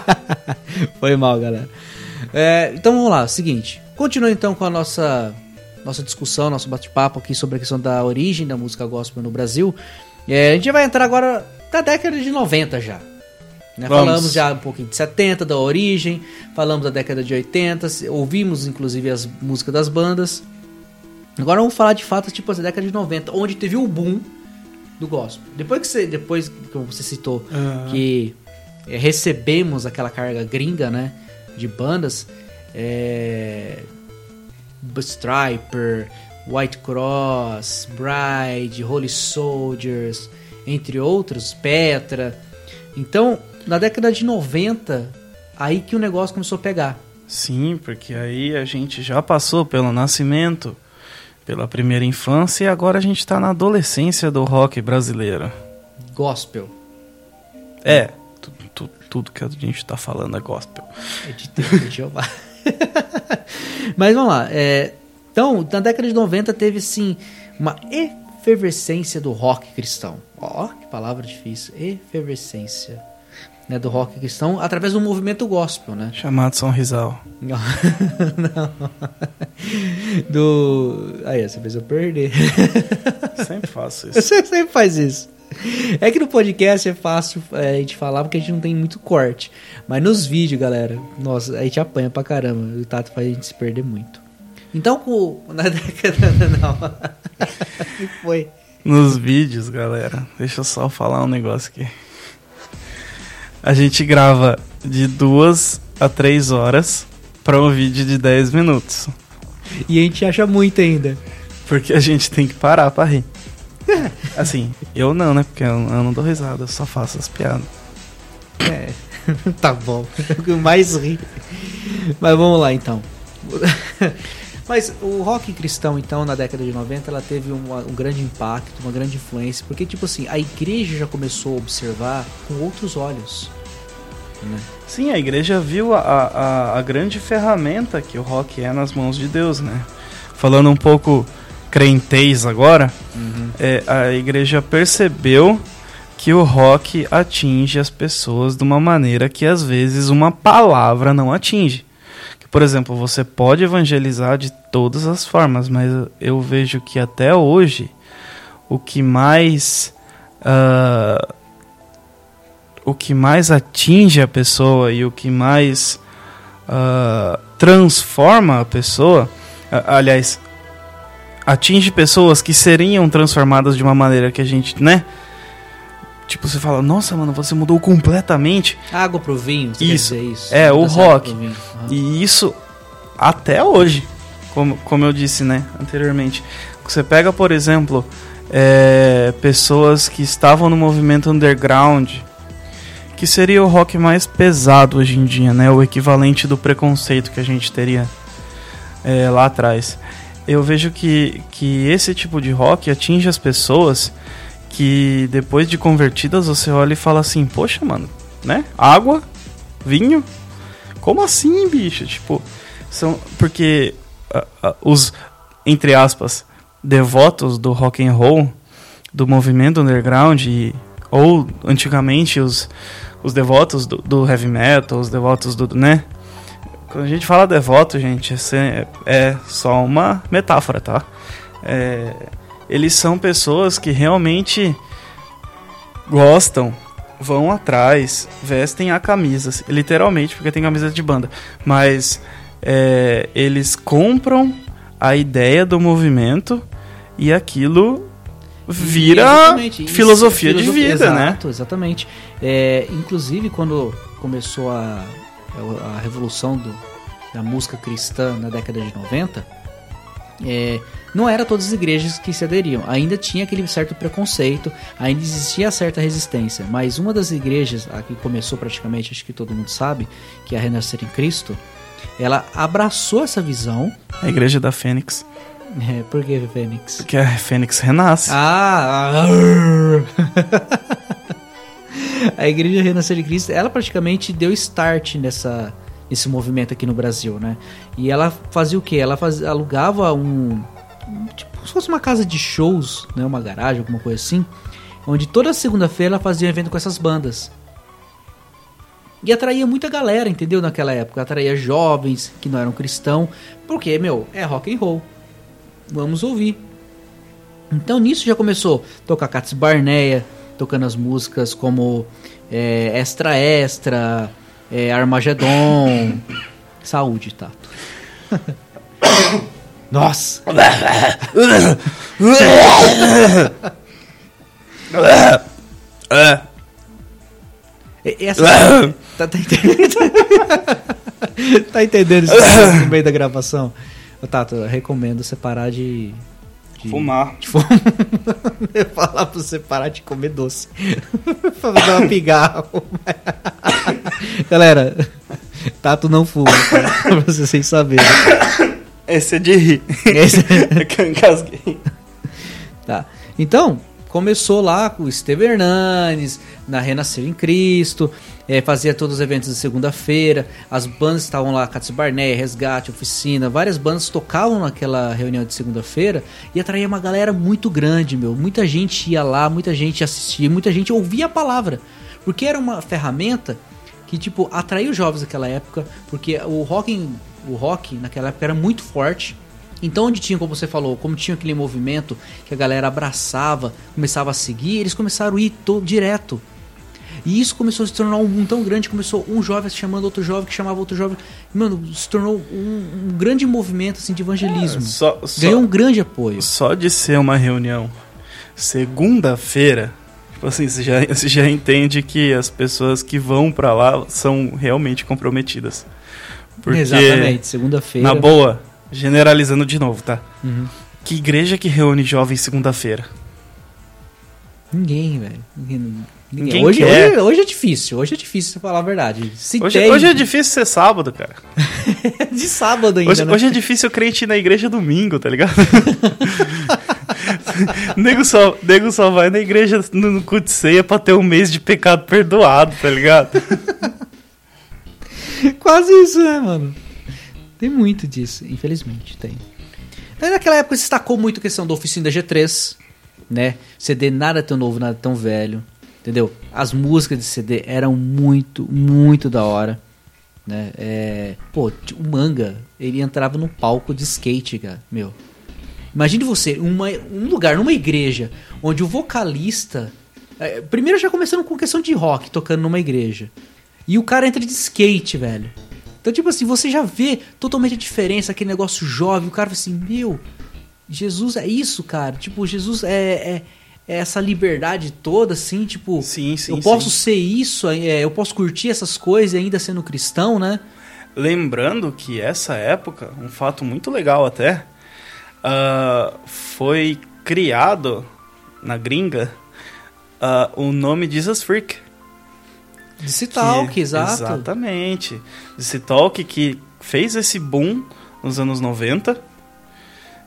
Foi mal, galera. É, então vamos lá, seguinte. Continuando então com a nossa nossa discussão, nosso bate-papo aqui sobre a questão da origem da música gospel no Brasil. É, a gente vai entrar agora na década de 90 já. Né? Falamos já um pouquinho de 70, da origem, falamos da década de 80, ouvimos inclusive as músicas das bandas. Agora vamos falar de fato, tipo, a década de 90, onde teve o boom do gospel. Depois que você, depois que você citou que é, recebemos aquela carga gringa, né, de bandas, é, Striper, White Cross, Bride, Holy Soldiers, entre outros, Petra. Então, na década de 90, aí que o negócio começou a pegar.
Sim, porque aí a gente já passou pelo nascimento, pela primeira infância e agora a gente está na adolescência do rock brasileiro.
Gospel.
É, tu- tu- tudo que a gente está falando é gospel.
É de Deus, de Jeová. Mas vamos lá. é, então, na década de 90 teve sim uma efervescência do rock cristão. Ó, que palavra difícil. Efervescência né, do rock cristão através do movimento gospel, né?
Chamado São Rizal.
Não. Não. Do. Aí, você fez eu perder.
Sempre faço isso.
Você sempre faz isso. É que no podcast é fácil é, a gente falar porque a gente não tem muito corte. Mas nos vídeos, galera, nossa, a gente apanha pra caramba. O Tato faz a gente se perder muito. Então, com, na década. Não. O que foi?
Nos vídeos, galera, deixa eu só falar um negócio aqui. A gente grava de duas a três horas para um vídeo de 10 minutos.
E a gente acha muito ainda.
Porque a gente tem que parar pra rir. Assim, eu não, né? Porque eu, eu não dou risada, eu só faço as piadas.
É, tá bom. O que mais ri. Mas vamos lá então. Mas o rock cristão, então, na década de 90, ela teve uma- um grande impacto, uma grande influência, porque, tipo assim, a igreja já começou a observar com outros olhos. Né?
Sim, a igreja viu a, a, a grande ferramenta que o rock é nas mãos de Deus, né? Falando um pouco crentez agora, é, a igreja percebeu que o rock atinge as pessoas de uma maneira que às vezes uma palavra não atinge. Que, por exemplo, você pode evangelizar de todas as formas, mas eu vejo que até hoje o que mais ah, o que mais atinge a pessoa e o que mais ah, transforma a pessoa, aliás, atinge pessoas que seriam transformadas de uma maneira que a gente, né? Tipo, você fala, nossa, mano, você mudou completamente.
Água pro vinho, você
Isso.
isso?
É, o rock.
Aham.
E isso até hoje, como, como eu disse, né, anteriormente. Você pega, por exemplo, é, pessoas que estavam no movimento underground, que seria o rock mais pesado hoje em dia, né, o equivalente do preconceito que a gente teria é, lá atrás. Eu vejo que, que esse tipo de rock atinge as pessoas que depois de convertidas você olha e fala assim, poxa, mano, né? Água, vinho, como assim, bicho? Tipo, são porque ah, ah, os entre aspas devotos do rock and roll, do movimento underground e, ou antigamente os os devotos do, do heavy metal, os devotos do, né? Quando a gente fala devoto, gente, é, é só uma metáfora, tá? É, eles são pessoas que realmente gostam, vão atrás, vestem a camisa, literalmente, porque tem camisa de banda, mas é, eles compram a ideia do movimento e aquilo vira
isso,
filosofia de
filosofia-
vida, né?
Exato, exatamente. É, inclusive, quando começou a, a revolução do- da música cristã na década de 90, é, não era todas as igrejas que se aderiam. Ainda tinha aquele certo preconceito, ainda existia certa resistência. Mas uma das igrejas, a que começou praticamente, acho que todo mundo sabe, que é a Renascer em Cristo, ela abraçou essa visão.
A igreja da Fênix,
É, por que Fênix?
porque a Fênix renasce.
Ah, a Igreja Renascer de Cristo, ela praticamente deu start nessa nesse movimento aqui no Brasil, né? E ela fazia o quê? Ela fazia, alugava um, tipo, se fosse uma casa de shows, né, uma garagem, alguma coisa assim, onde toda segunda-feira ela fazia um evento com essas bandas. E atraía muita galera, entendeu? Naquela época, atraía jovens que não eram cristãos, porque, meu, é rock and roll. Vamos ouvir. Então nisso já começou a tocar Cats Barneia, tocando as músicas como é, Extra Extra, é, Armagedon. Saúde, Tato. Nossa! Essa, tá, tá entendendo? tá entendendo isso no meio da gravação? Tato, eu recomendo você parar de de
Fumar.
de fome. Eu ia falar pra você parar de comer doce. pra fazer uma pigarro. Galera, Tato não fuma, tá? pra vocês sem saberem.
Esse é de rir.
Esse-
É que eu engasguei.
Tá. Então, começou lá com o Esteve Hernanes, na Renascer em Cristo, eh, fazia todos os eventos de segunda-feira, as bandas estavam lá, Cats Barnett, Resgate, Oficina, várias bandas tocavam naquela reunião de segunda-feira e atraía uma galera muito grande, meu. Muita gente ia lá, muita gente assistia, muita gente ouvia a palavra, porque era uma ferramenta que tipo atraiu os jovens naquela época, porque o rock, o rock naquela época era muito forte. Então, onde tinha, como você falou, como tinha aquele movimento que a galera abraçava, começava a seguir, eles começaram a ir to- direto. E isso começou a se tornar um boom tão grande, começou um jovem chamando outro jovem, que chamava outro jovem. Mano, se tornou um, um grande movimento assim, de evangelismo.
Só, só,
Ganhou um grande apoio.
só de ser uma reunião segunda-feira, tipo assim, você já, você já entende que as pessoas que vão pra lá são realmente comprometidas. Porque,
Exatamente, segunda-feira.
na boa, generalizando de novo, tá?
Uhum.
Que igreja que reúne jovens segunda-feira?
Ninguém, velho. Ninguém, ninguém. Hoje, hoje, hoje é difícil, hoje é difícil falar a verdade. Se
Hoje, hoje é difícil ser sábado, cara.
de sábado ainda,
Hoje,
né?
hoje é difícil crente ir na igreja domingo, tá ligado? nego, só, nego só vai na igreja no, no culto de ceia pra ter um mês de pecado perdoado, tá ligado?
Quase isso, né, mano? Tem muito disso, infelizmente, tem. Naquela época se destacou muito a questão da oficina G3, né? CD nada tão novo, nada tão velho, entendeu? As músicas de CD eram muito, muito da hora, né? É, pô, o Manga, ele entrava no palco de skate, cara, meu. Imagine você, uma, um lugar, numa igreja, onde o vocalista... é, primeiro já começando com questão de rock, tocando numa igreja. E o cara entra de skate, velho. Então, tipo assim, você já vê totalmente a diferença, aquele negócio jovem. O cara fala assim, meu, Jesus é isso, cara. Tipo, Jesus é, é essa liberdade toda, assim, tipo...
Sim, sim,
Eu posso
sim.
ser isso, é, eu posso curtir essas coisas ainda sendo cristão, né?
Lembrando que essa época, um fato muito legal até, ah, foi criado na gringa ah, o nome Jesus Freak. Que-
talk, exato.
Exatamente. Esse talk que fez esse boom nos anos 90.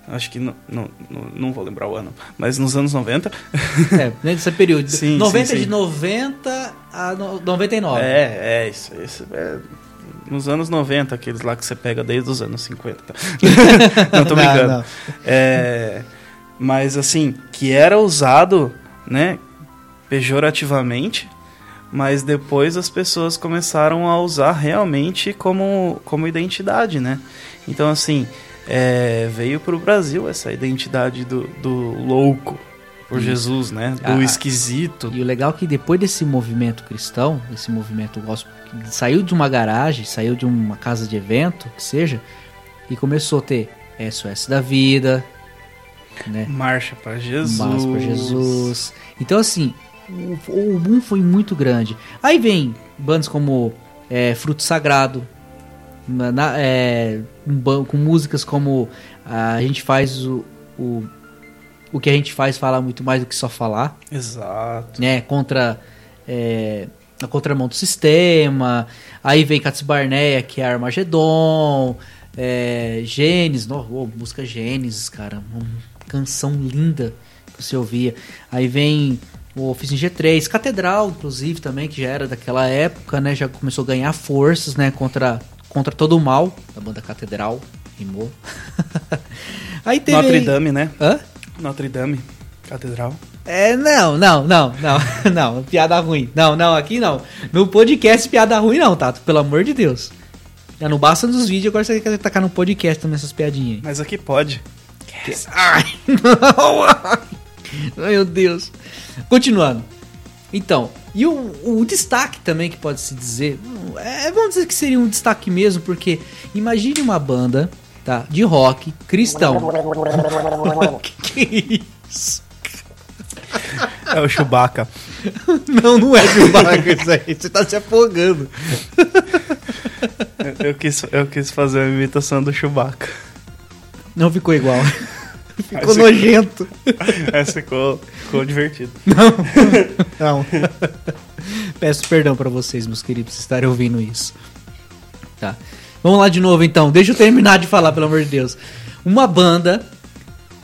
Acho que não, não, não, não vou lembrar o ano, mas nos anos 90.
É, nesse período.
Sim,
90
sim,
de
sim.
90 a no- 99.
É, é, isso, isso é nos anos 90, aqueles lá que você pega desde os anos 50. não, tô
Não,
brincando.
não.
É, mas assim, que era usado, né, pejorativamente, mas depois as pessoas começaram a usar realmente como, como identidade, né? Então assim, é, veio pro Brasil essa identidade do, do louco por Jesus, né? Do
Ah,
esquisito.
E o legal é que depois desse movimento cristão, esse movimento gospel, que saiu de uma garagem, saiu de uma casa de evento, que seja, e começou a ter SOS da vida, né?
Marcha para Jesus.
Mas por Jesus. Então, assim, o, o boom foi muito grande. Aí vem bandas como é, Fruto Sagrado, na- é, com, ban- com músicas como a gente faz o, o. O que a gente faz fala muito mais do que só falar
Exato.
né, contra é, a contramão do sistema. Aí vem Cats Barneia, que é Armagedon, é, Gênesis, no, oh, música Gênesis, cara, uma canção linda que você ouvia. Aí vem o Oficina G3, Catedral, inclusive, também, que já era daquela época, né, já começou a ganhar forças, né, contra, contra todo o mal, da banda Catedral, rimou. Aí teve...
Notre Dame, né?
Hã?
Notre Dame, catedral.
É, não, não, não, não, não, piada ruim. Não, não, aqui não. No podcast, piada ruim não, Tato, pelo amor de Deus. Já não basta nos vídeos, agora você quer tacar no podcast também essas piadinhas aí.
Mas aqui pode.
Ai, não! Ai, meu Deus. Continuando. Então, e o, o destaque também que pode se dizer, é, vamos dizer que seria um destaque mesmo, porque imagine uma banda, tá, de rock cristão. que, que isso?
É o Chewbacca.
Não, não é Chewbacca isso aí. Você tá se afogando.
eu, eu quis, eu quis fazer uma imitação do Chewbacca.
Não ficou igual. Ficou nojento.
Essa ficou, ficou divertido.
Não. Peço perdão pra vocês, meus queridos, por estarem ouvindo isso. Tá. Vamos lá de novo então. Deixa eu terminar de falar, pelo amor de Deus. Uma banda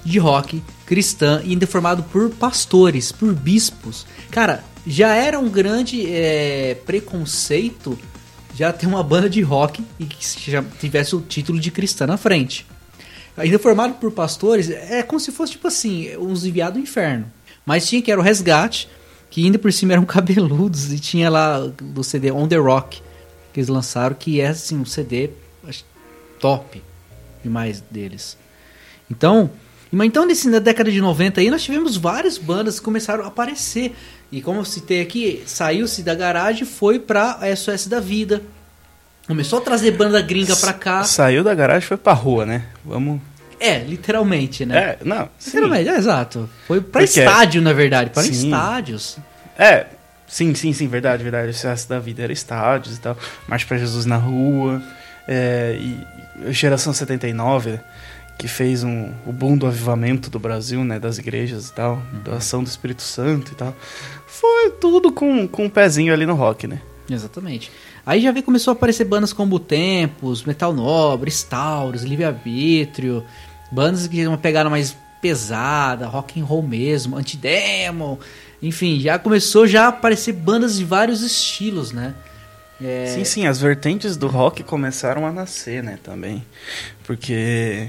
de rock cristã e ainda formado por pastores, por bispos. Cara, já era um grande é, preconceito já ter uma banda de rock e que já tivesse o título de cristã na frente. Ainda formado por pastores, é como se fosse tipo assim, uns enviados do inferno. Mas tinha que era o Resgate, que ainda por cima eram cabeludos e tinha lá do CD On The Rock que eles lançaram, que é assim um CD acho, top demais deles. Então, mas então nesse, na década de 90 aí nós tivemos várias bandas que começaram a aparecer. E como eu citei aqui, saiu-se da garagem e foi pra SOS da Vida. Começou a trazer banda gringa pra cá.
Saiu da garagem e foi pra rua, né? Vamos.
É, literalmente, né?
É, não. sim.
Literalmente, é, exato. Foi pra
Porque-
estádio, na verdade, para
Sim.
estádios.
É, sim, sim, sim, verdade, verdade. O sucesso da vida era estádios e tal. Marcha pra Jesus na rua. É, e Geração 79, que fez um, o boom do avivamento do Brasil, né? Das igrejas e tal. Da ação do Espírito Santo e tal. Foi tudo com, com um pezinho ali no rock, né?
Exatamente. Aí já vê começou a aparecer bandas como Tempos, Metal Nobre, Stauros, Livre Arbítrio, bandas que uma pegada mais pesada, rock and roll mesmo, Antidemon, enfim, já começou já a aparecer bandas de vários estilos, né? É,
Sim, sim, as vertentes do rock começaram a nascer, né, também. Porque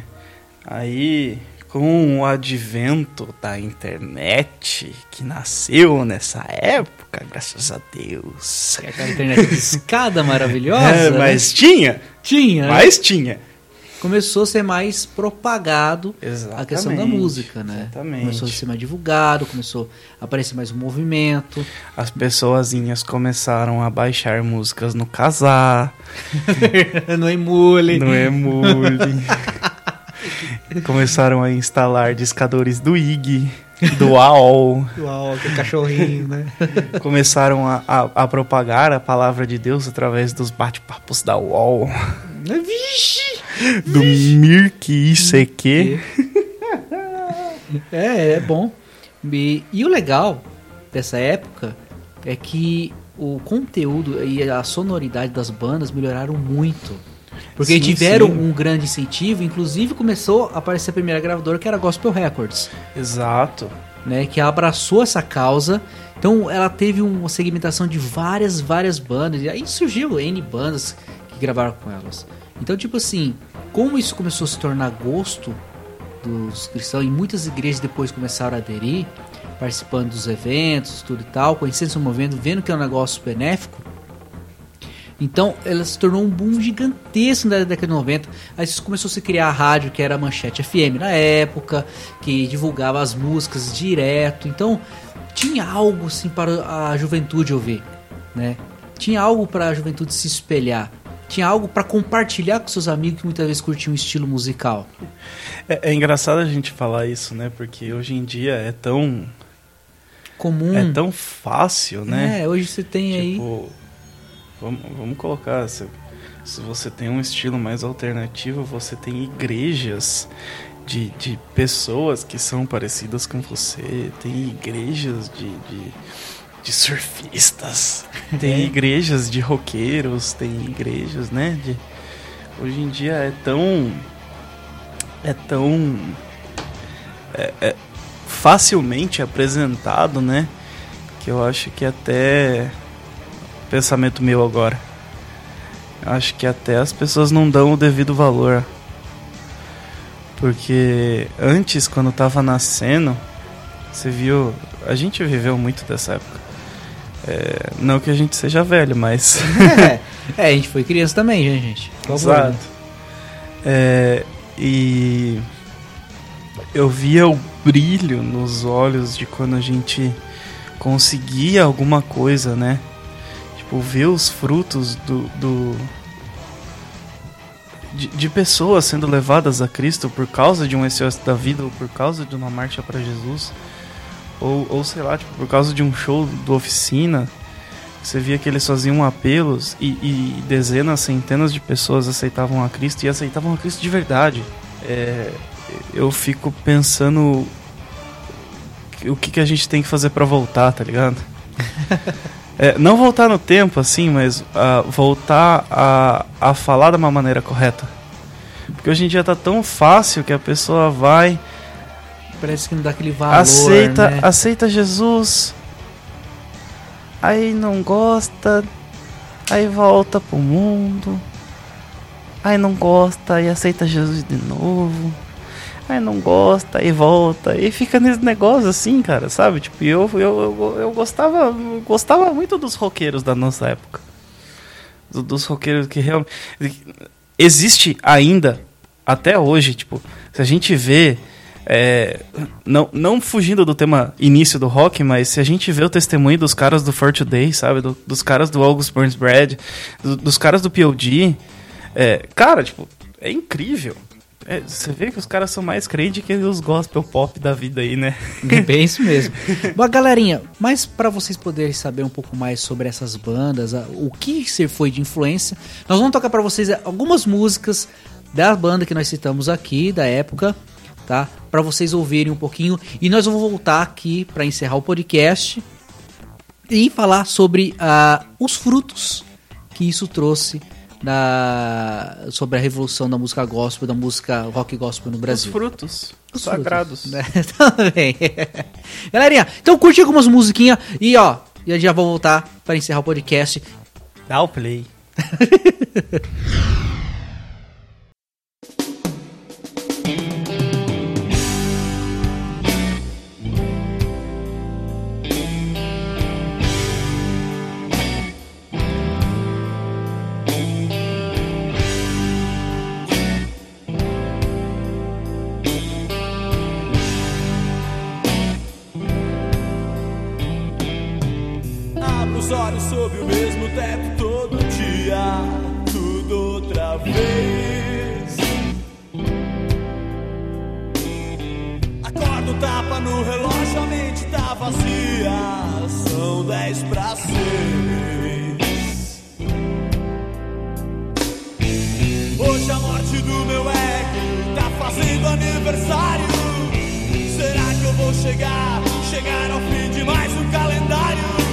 aí, com o advento da internet, que nasceu nessa época, graças a Deus.
aquela internet de escada maravilhosa,
É,
né?
mas tinha,
tinha, né?
mas tinha.
Começou a ser mais propagado a questão da
Exatamente,
música, né?
exatamente.
Começou a ser mais divulgado, começou a aparecer mais um movimento.
As pessoazinhas começaram a baixar músicas no casar,
no emule.
no emule. começaram a instalar discadores do IG, do AOL.
Uau, que cachorrinho, né?
começaram a, a, a propagar a palavra de Deus através dos bate-papos da UOL,
Vixe!
Do Mirk ICQ.
É, é bom. E, e o legal dessa época é que o conteúdo e a sonoridade das bandas melhoraram muito. Porque
Sim,
tiveram
sim.
um grande incentivo, inclusive começou a aparecer a primeira gravadora que era Gospel Records.
Exato.
né, que abraçou essa causa. Então ela teve uma segmentação de várias, várias bandas. E aí surgiu N bandas que gravaram com elas. Então, tipo assim, como isso começou a se tornar gosto dos cristãos, e muitas igrejas depois começaram a aderir, participando dos eventos, tudo e tal, conhecendo esse movimento, vendo que é um negócio benéfico. Então, ela se tornou um boom gigantesco na década de 90. Aí começou a se criar a rádio, que era a Manchete FM na época, que divulgava as músicas direto. Então, tinha algo assim para a juventude ouvir, né? Tinha algo para a juventude se espelhar. Tinha algo para compartilhar com seus amigos que muitas vezes curtiam um estilo musical.
É, é engraçado a gente falar isso, né? Porque hoje em dia é tão,
Comum.
é tão fácil, né?
É, hoje você tem aí.
Tipo, vamos, vamos colocar, se, se você tem um estilo mais alternativo, você tem igrejas de, de pessoas que são parecidas com você, tem igrejas de, de, de surfistas, tem igrejas de roqueiros, tem igrejas, né? De, hoje em dia é tão. É tão. é- é facilmente apresentado, né? Que eu acho que até pensamento meu agora. Eu acho que até as pessoas não dão o devido valor. Porque antes, quando tava nascendo, você viu. A gente viveu muito dessa época. É, não que a gente seja velho, mas.
é, é, a gente foi criança também, né, gente? Por favor,
Exato.
né?
É, e eu via o brilho nos olhos de quando a gente conseguia alguma coisa, né? Tipo, ver os frutos do. do de, de pessoas sendo levadas a Cristo por causa de um SOS da vida ou por causa de uma marcha para Jesus. Ou, ou sei lá, tipo, por causa de um show do oficina. Você via que eles faziam apelos e, e dezenas, centenas de pessoas aceitavam a Cristo e aceitavam a Cristo de verdade. É, eu fico pensando o que, que a gente tem que fazer pra voltar, tá ligado? É, não voltar no tempo, assim, mas ah, voltar a, a falar de uma maneira correta. Porque hoje em dia tá tão fácil que a pessoa vai,
Parece que não dá aquele valor,
aceita,
né?
aceita Jesus, aí não gosta, aí volta pro mundo, aí não gosta e aceita Jesus de novo, aí não gosta e volta. E fica nesse negócio assim, cara, sabe? Tipo, eu eu, eu, eu gostava gostava muito dos roqueiros da nossa época, Do- dos roqueiros que realmente existe ainda até hoje, tipo, se a gente vê é, não, não fugindo do tema início do rock, mas se a gente vê o testemunho dos caras do For Today, sabe? Do- dos caras do August Burns Brad, do- dos caras do POD, é, cara, tipo, é incrível. É, você vê que os caras são mais crentes que os gospel pop da vida aí, né?
É bem isso mesmo. Bom, galerinha, mas para vocês poderem saber um pouco mais sobre essas bandas, o que você foi de influência, nós vamos tocar para vocês algumas músicas da banda que nós citamos aqui, da época, tá? Para vocês ouvirem um pouquinho e nós vamos voltar aqui para encerrar o podcast e falar sobre ah, os frutos que isso trouxe na, sobre a revolução da música gospel, da música rock gospel no
Os
Brasil.
frutos
Os
sagrados.
frutos, né? Também. Galerinha, então curte algumas musiquinhas e ó, eu já vou voltar para encerrar o podcast.
Dá o play.
Olhos sob o mesmo teto todo dia, tudo outra vez. Acordo, tapa no relógio, a mente tá vazia. São dez pra seis. Hoje a morte do meu ego tá fazendo aniversário. Será que eu vou chegar, chegar ao fim de mais um calendário?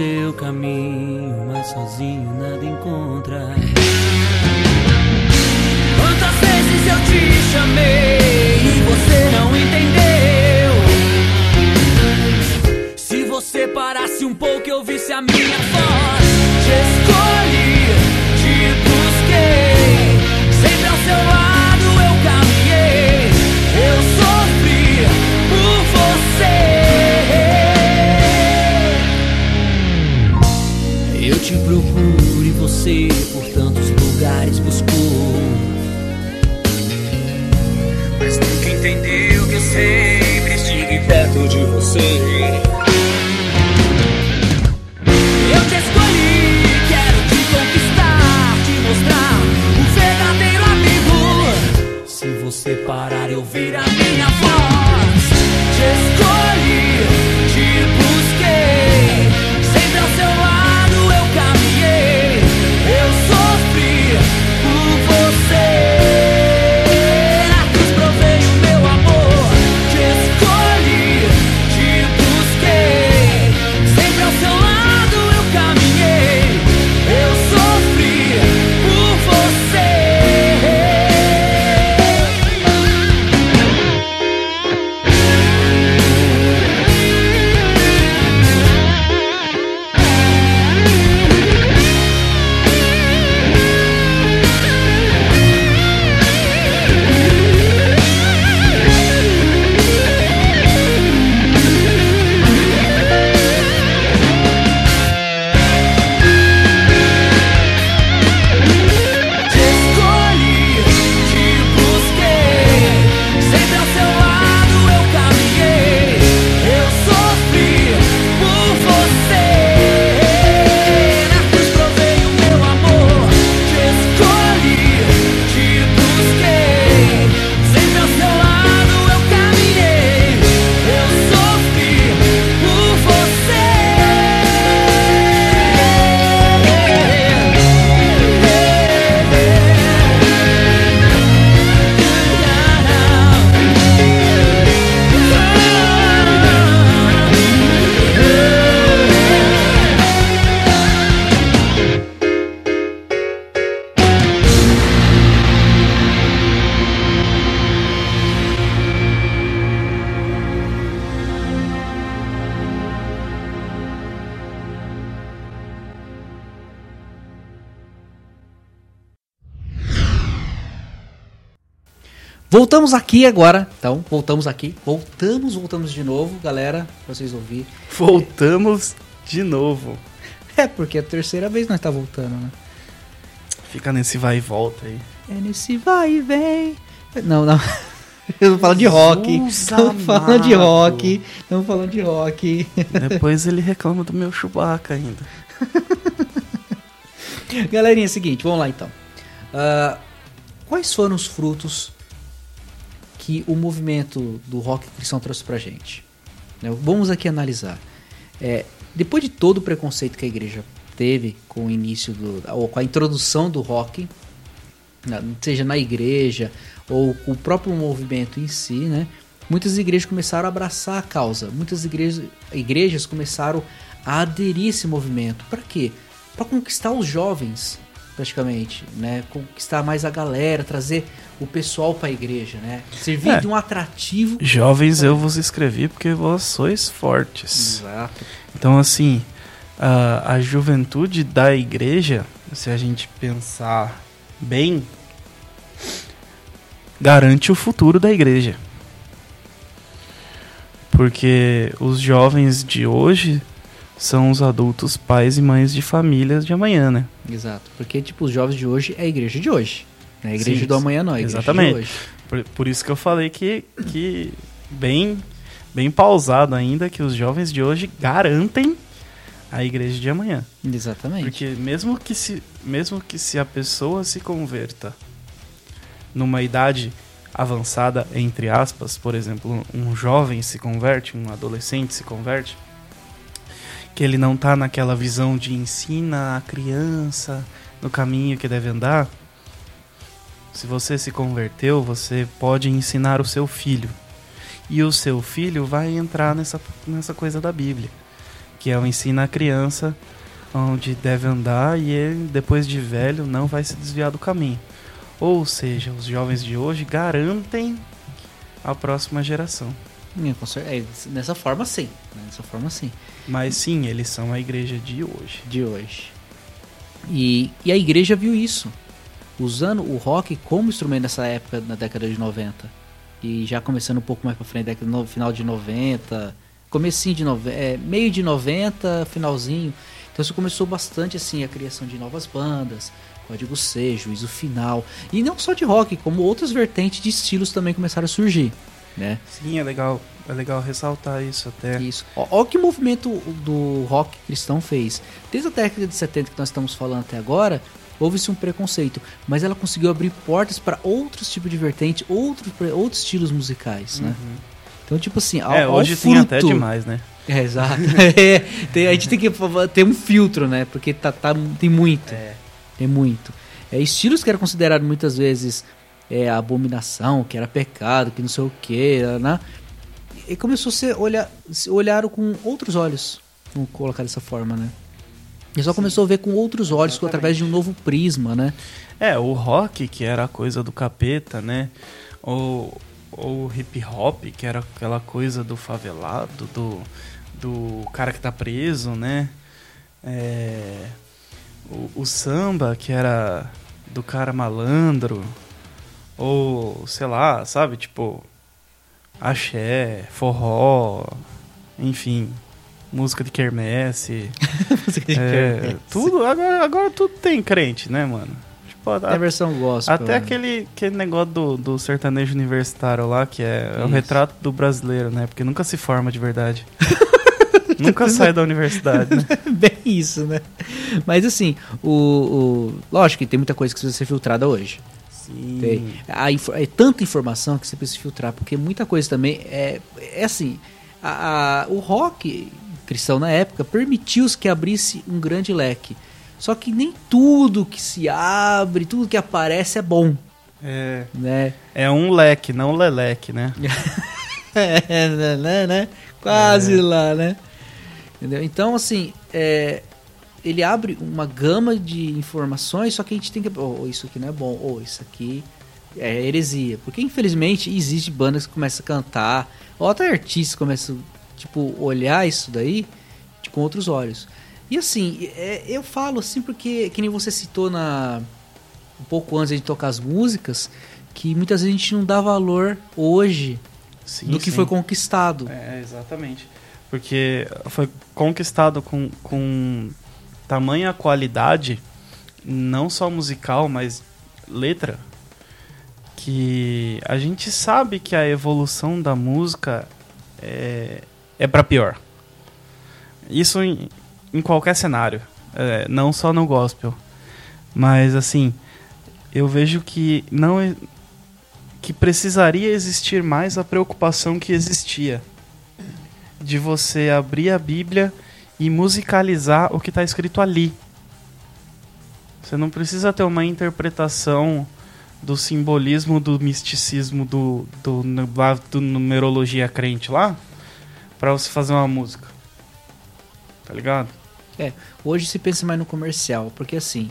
seu caminho,
Voltamos aqui agora. Então, voltamos aqui. Voltamos, voltamos de novo, galera. Pra vocês ouvirem.
Voltamos de novo.
É, porque é a terceira vez que nós tá voltando, né?
Fica nesse vai e volta aí.
É nesse vai e vem. Não, não. Eu falando de rock. Estamos falando de rock. Estamos falando de rock.
Depois ele reclama do meu Chewbacca ainda.
Galerinha, é o seguinte, vamos lá então. Ah, quais foram os frutos que o movimento do rock cristão trouxe pra gente? Né, Vamos aqui analisar. É, depois de todo o preconceito que a igreja teve com o início do. ou com a introdução do rock, seja na igreja ou com o próprio movimento em si, né? Muitas igrejas começaram a abraçar a causa. Muitas igrejas, igrejas começaram a aderir a esse movimento. Para quê? Para conquistar os jovens, praticamente, né? Conquistar mais a galera, trazer o pessoal para a igreja, né? Servir
É.
de um atrativo.
Jovens, eu vos escrevi porque vós sois fortes.
Exato.
Então, assim, a, a juventude da igreja, se a gente pensar bem, garante o futuro da igreja. Porque os jovens de hoje são os adultos pais e mães de famílias de amanhã, né?
Exato. Porque, tipo, os jovens de hoje é a igreja de hoje. Né? A igreja
Sim,
do amanhã não, é a igreja
exatamente.
de hoje.
Por, por isso que eu falei que, que bem, bem pausado ainda, que os jovens de hoje garantem a igreja de amanhã.
Exatamente.
Porque mesmo que se, mesmo que se a pessoa se converta numa idade avançada, entre aspas, por exemplo, um jovem se converte, um adolescente se converte, que ele não tá naquela visão de ensina a criança no caminho que deve andar. Se você se converteu, você pode ensinar o seu filho. E o seu filho vai entrar nessa, nessa coisa da Bíblia, que é o ensina a criança onde deve andar e ele, depois de velho, não vai se desviar do caminho. Ou seja, os jovens de hoje garantem a próxima geração.
É, nessa forma sim. né? Nessa forma sim.
Mas sim, eles são a igreja de hoje.
De hoje. E, e a igreja viu isso. Usando o rock como instrumento nessa época, na década de 90. E já começando um pouco mais pra frente, no final de 90. Comecinho de 90. É, meio de 90, finalzinho. Então isso começou bastante assim a criação de novas bandas. Código C, Juízo Final. E não só de rock, como outras vertentes de estilos também começaram a surgir. Né?
Sim, é legal, é legal ressaltar isso até.
Isso. Ó, ó o que o movimento do rock cristão fez. Desde a década de 70 que nós estamos falando até agora, houve-se um preconceito, mas ela conseguiu abrir portas para outros tipos de vertente, outros, outros estilos musicais, né? Então, tipo assim, ao,
É,
ao
hoje tem até demais, né?
É, exato. É, tem- a gente tem que ter um filtro, né? Porque tá, tá- tem muito. Tem muito. É, estilos que eram considerados muitas vezes é, abominação, que era pecado, que não sei o que, né? E começou a ser olhar, olharam com outros olhos, vamos colocar dessa forma, né? E só começou a ver com outros olhos, através de um novo prisma, né?
É, o rock, que era a coisa do capeta, né? Ou o hip hop, que era aquela coisa do favelado, do, do cara que tá preso, né? É, o, o samba, que era do cara malandro. Ou, sei lá, sabe? Tipo, axé, forró, enfim, música de quermesse. É, tudo, agora, agora tudo tem crente, né, mano? Tipo,
É a versão gospel.
até
né?
aquele, aquele negócio do, do sertanejo universitário lá, que é, é o retrato do brasileiro, né? Porque nunca se forma de verdade. nunca sai da universidade, né?
Bem isso, né? Mas assim, o, o- lógico que tem muita coisa que precisa ser filtrada hoje.
Sim.
Tem. A é tanta informação que você precisa filtrar, porque muita coisa também é, é assim. a- a- o rock cristão na época permitiu que abrisse um grande leque. Só que nem tudo que se abre, tudo que aparece é bom,
É,
né?
é um leque, não leleque, né?
É, né, né, né? Quase lá, né? Entendeu? Então, assim, é, ele abre uma gama de informações, só que a gente tem que. Oh, isso aqui não é bom, ou isso aqui é heresia. Porque, infelizmente, existe bandas que começam a cantar, ou até artistas começam, tipo, olhar isso daí de- com outros olhos. E assim, é, eu falo assim porque, que nem você citou na um pouco antes de tocar as músicas, que muitas vezes a gente não dá valor hoje
Sim,
do que
sim.
foi conquistado.
É, exatamente. Porque foi conquistado com, com tamanha qualidade, não só musical, mas letra, que a gente sabe que a evolução da música é, é para pior. Isso em, em qualquer cenário, é, não só no gospel. Mas assim, eu vejo que não que precisaria existir mais a preocupação que existia de você abrir a Bíblia e musicalizar o que está escrito ali. Você não precisa ter uma interpretação do simbolismo do misticismo do, do, do numerologia crente lá para você fazer uma música. Tá ligado?
Hoje se pensa mais no comercial, porque assim,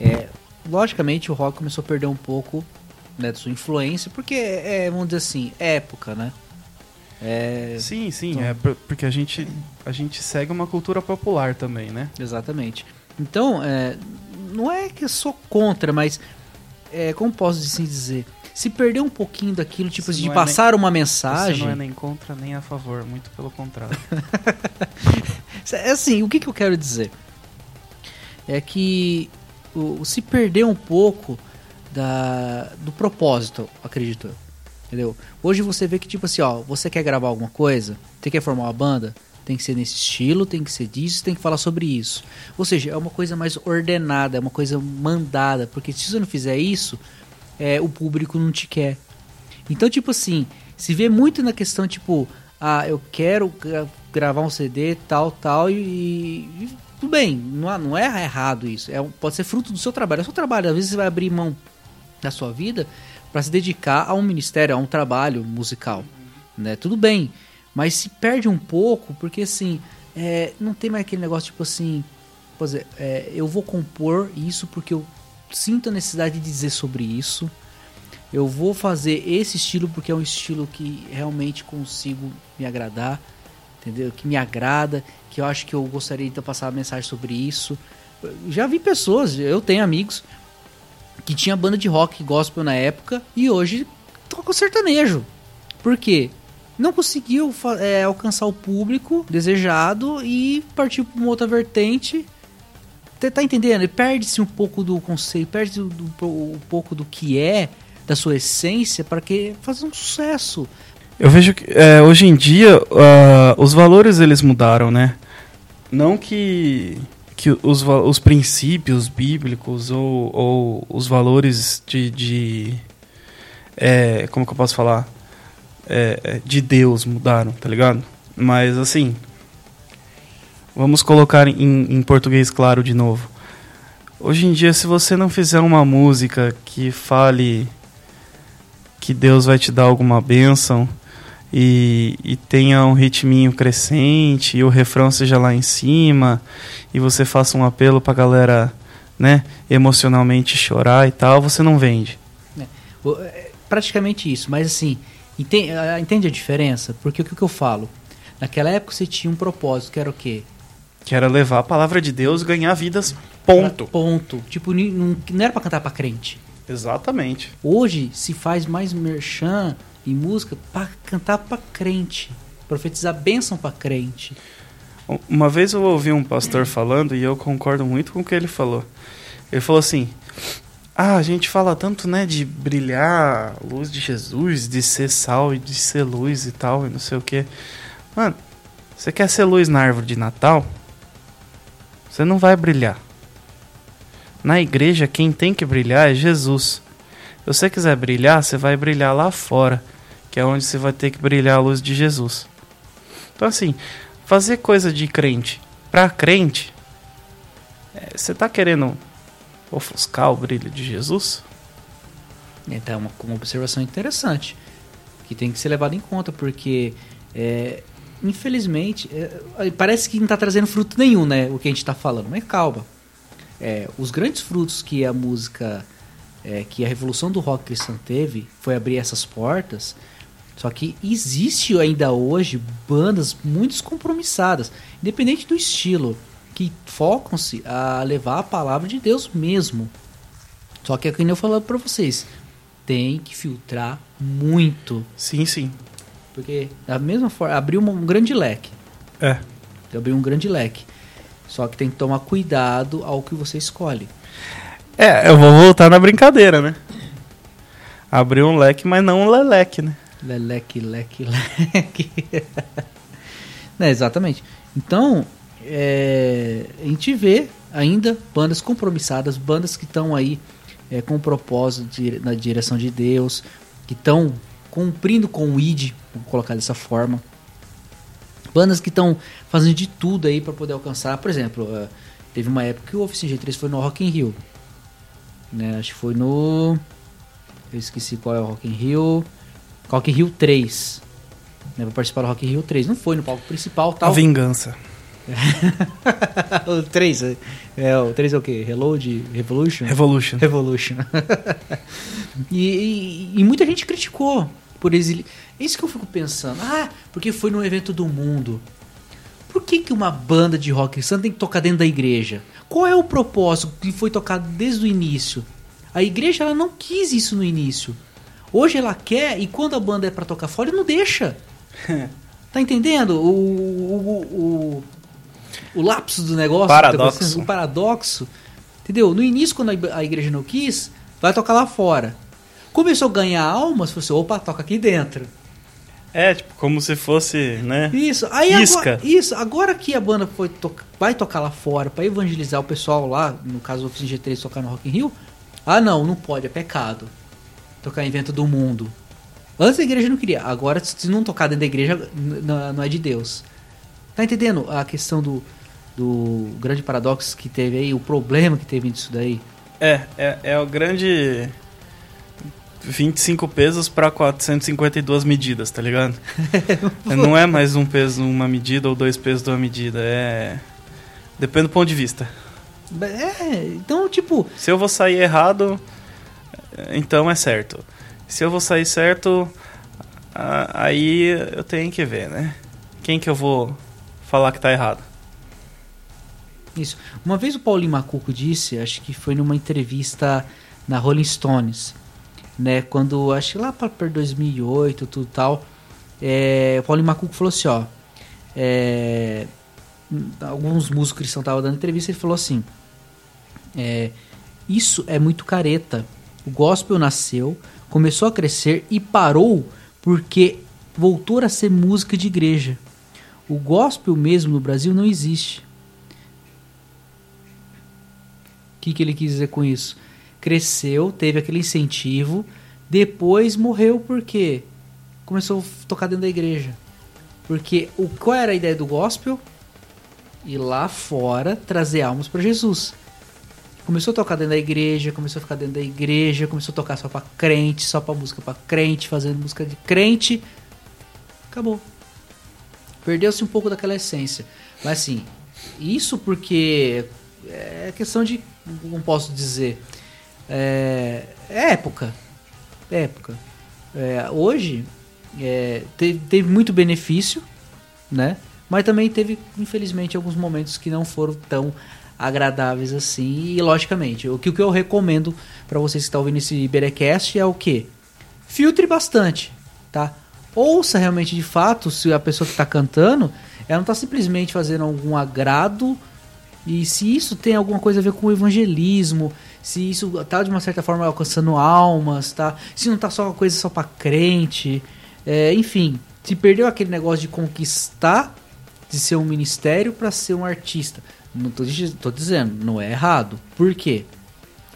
é, logicamente o rock começou a perder um pouco né, de sua influência, porque é, vamos dizer assim, época, né? É,
Sim, sim,
Então-
é por- porque a gente a gente segue uma cultura popular também, né?
Exatamente. Então, é, não é que eu sou contra, mas é, como posso assim dizer? Se perder um pouquinho daquilo, tipo,
Você
de
é
passar uma
Você
mensagem.
não é nem contra nem a favor, muito pelo contrário.
É assim, o que, que eu quero dizer? É que o, se perder um pouco da, do propósito, acredito eu. Entendeu? Hoje você vê que, tipo assim, ó, você quer gravar alguma coisa, você quer formar uma banda, tem que ser nesse estilo, tem que ser disso, tem que falar sobre isso. Ou seja, é uma coisa mais ordenada, é uma coisa mandada, porque se você não fizer isso, é, o público não te quer. Então, tipo assim, se vê muito na questão, tipo, ah, eu quero gra- gravar um CD, tal, tal, e, e tudo bem, não, não é errado isso. É, pode ser fruto do seu trabalho. É o seu trabalho. Às vezes você vai abrir mão da sua vida para se dedicar a um ministério, a um trabalho musical. Né? Tudo bem, mas se perde um pouco, porque assim, é, não tem mais aquele negócio tipo assim, por é, eu vou compor isso porque eu sinto a necessidade de dizer sobre isso. Eu vou fazer esse estilo porque é um estilo que realmente consigo me agradar, entendeu? Que me agrada, que eu acho que eu gostaria de passar a mensagem sobre isso. Já vi pessoas, eu tenho amigos que tinha banda de rock gospel na época e hoje toca sertanejo. Por quê? Não conseguiu é, alcançar o público desejado e partiu para uma outra vertente. Você tá entendendo? Perde-se um pouco do conceito, perde do, do- um pouco do que é, da sua essência, para que fazer um sucesso.
Eu vejo que é, hoje em dia ah, os valores eles mudaram, né? Não que, que os, os princípios bíblicos ou, ou os valores de. de é, como que eu posso falar? É, é, de Deus mudaram, tá ligado? Mas assim. Vamos colocar em, em português claro de novo. Hoje em dia, se você não fizer uma música que fale que Deus vai te dar alguma bênção e, e tenha um ritminho crescente e o refrão seja lá em cima e você faça um apelo pra galera, né, emocionalmente chorar e tal, você não vende.
O- é praticamente isso, mas assim, entende, entende a diferença? Porque o que, que eu falo? Naquela época você tinha um propósito, que era o quê?
Que era levar a palavra de Deus ganhar vidas, ponto.
Era ponto. Tipo, não, não era pra cantar pra crente.
Exatamente.
Hoje se faz mais merchan e música pra cantar pra crente. Profetizar bênção pra crente.
Uma vez eu ouvi um pastor falando e eu concordo muito com o que ele falou. Ele falou assim: Ah, a gente fala tanto, né, de brilhar a luz de Jesus, de ser sal e de ser luz e tal, e não sei o que. Mano, você quer ser luz na árvore de Natal? Você não vai brilhar. Na igreja, quem tem que brilhar é Jesus. Se você quiser brilhar, você vai brilhar lá fora, que é onde você vai ter que brilhar a luz de Jesus. Então, assim, fazer coisa de crente pra crente, é, você tá querendo ofuscar o brilho de Jesus?
Então é uma, uma observação interessante que tem que ser levada em conta, porque é, infelizmente é, parece que não está trazendo fruto nenhum, né? O que a gente está falando, mas calma. É, os grandes frutos que a música, é, que a revolução do rock cristão teve, foi abrir essas portas. Só que existe ainda hoje bandas muito descompromissadas, independente do estilo, que focam-se a levar a palavra de Deus mesmo. Só que é que nem eu falando para vocês, tem que filtrar muito.
Sim, sim.
Porque, da mesma forma, abriu um grande leque.
É.
Abriu um grande leque. Só que tem que tomar cuidado ao que você escolhe.
É, eu vou voltar na brincadeira, né? Abriu um leque, mas não um leleque, né?
Leleque, leque, leque. né, exatamente. Então, é, a gente vê ainda bandas compromissadas, bandas que estão aí é, com o propósito de- na direção de Deus, que estão cumprindo com o ID, vou colocar dessa forma. Bandas que estão fazendo de tudo aí para poder alcançar. Por exemplo, eh, teve uma época que o Oficina G3 foi no Rock in Rio. Né, acho que foi no... Eu esqueci qual é o Rock in Rio. Rock Rio 3. Né, pra participar do Rock Rio 3. Não foi no palco principal
A
tal.
vingança.
o 3 é, é, o 3 é o quê? Reload? Revolution?
Revolution.
Revolution. e, e- e muita gente criticou por exili... É isso que eu fico pensando. Ah, porque foi num evento do mundo. Por que, que uma banda de rock cristã tem que tocar dentro da igreja? Qual é o propósito que foi tocado desde o início? A igreja ela não quis isso no início. Hoje ela quer e quando a banda é pra tocar fora, não deixa. tá entendendo? O, o, o, o lapso do negócio. tá
Paradoxo.
acontecendo, o paradoxo. Entendeu? No início, quando a ig- a igreja não quis, vai tocar lá fora. Começou a ganhar almas, você, opa, toca aqui dentro.
É, tipo, como se fosse, né?
Isso. Aí
Isca.
agora, isso, agora que a banda foi to- vai tocar lá fora pra evangelizar o pessoal lá, no caso do Oficina G3 tocar no Rock in Rio, ah não, não pode, é pecado. Tocar em evento do mundo. Antes a igreja não queria, agora se não tocar dentro da igreja, não é de Deus. Tá entendendo a questão do, do grande paradoxo que teve aí, o problema que teve disso daí?
É, é, é o grande 25 pesos pra 452 medidas, tá ligado? Não é mais um peso, uma medida ou dois pesos uma medida, é depende do ponto de vista.
É, então, tipo,
Se eu vou sair errado, então é certo. Se eu vou sair certo, aí eu tenho que ver, né? Quem que eu vou falar que tá errado?
Isso. Uma vez o Paulinho Macuco disse, acho que foi numa entrevista na Rolling Stones, né? Quando, acho que lá para 2008, tudo tal, é, o Paulinho Macuco falou assim, ó, é, alguns músicos cristãos estavam dando entrevista, ele falou assim, é, isso é muito careta. O gospel nasceu, começou a crescer e parou porque voltou a ser música de igreja. O gospel mesmo no Brasil não existe. O que, que ele quis dizer com isso? Cresceu, teve aquele incentivo, depois morreu porque começou a tocar dentro da igreja. Porque o, qual era a ideia do gospel? Ir lá fora trazer almas para Jesus. Começou a tocar dentro da igreja, começou a ficar dentro da igreja, começou a tocar só pra crente, só pra música pra crente, fazendo música de crente. Acabou. Perdeu-se um pouco daquela essência. Mas assim, isso porque é questão de. Como posso dizer? É, é época. É época. É, hoje é, teve, teve muito benefício, né? Mas também teve, infelizmente, alguns momentos que não foram tão agradáveis assim. E logicamente, o que, o que eu recomendo para vocês que estão ouvindo esse Iberecast é o que? Filtre bastante, tá? Ouça realmente de fato se a pessoa que está cantando, ela não está simplesmente fazendo algum agrado e se isso tem alguma coisa a ver com o evangelismo, se isso tá de uma certa forma alcançando almas, tá? Se não tá só uma coisa só para crente, é, enfim, se perdeu aquele negócio de conquistar, de ser um ministério para ser um artista. Não tô, tô dizendo, não é errado. Por quê?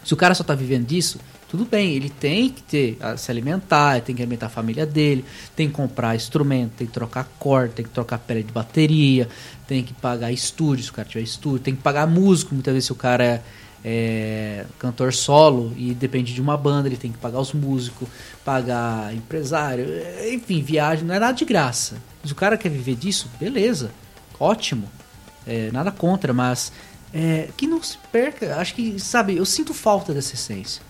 Se o cara só tá vivendo disso, tudo bem, ele tem que ter, se alimentar, tem que alimentar a família dele, tem que comprar instrumento, tem que trocar corda, tem que trocar pele de bateria, tem que pagar estúdio, se o cara tiver estúdio, tem que pagar músico, muitas vezes se o cara é, é cantor solo e depende de uma banda, ele tem que pagar os músicos, pagar empresário, é, enfim, viagem, não é nada de graça. Se o cara quer viver disso, beleza, ótimo, é, nada contra, mas é, que não se perca, acho que, sabe, eu sinto falta dessa essência.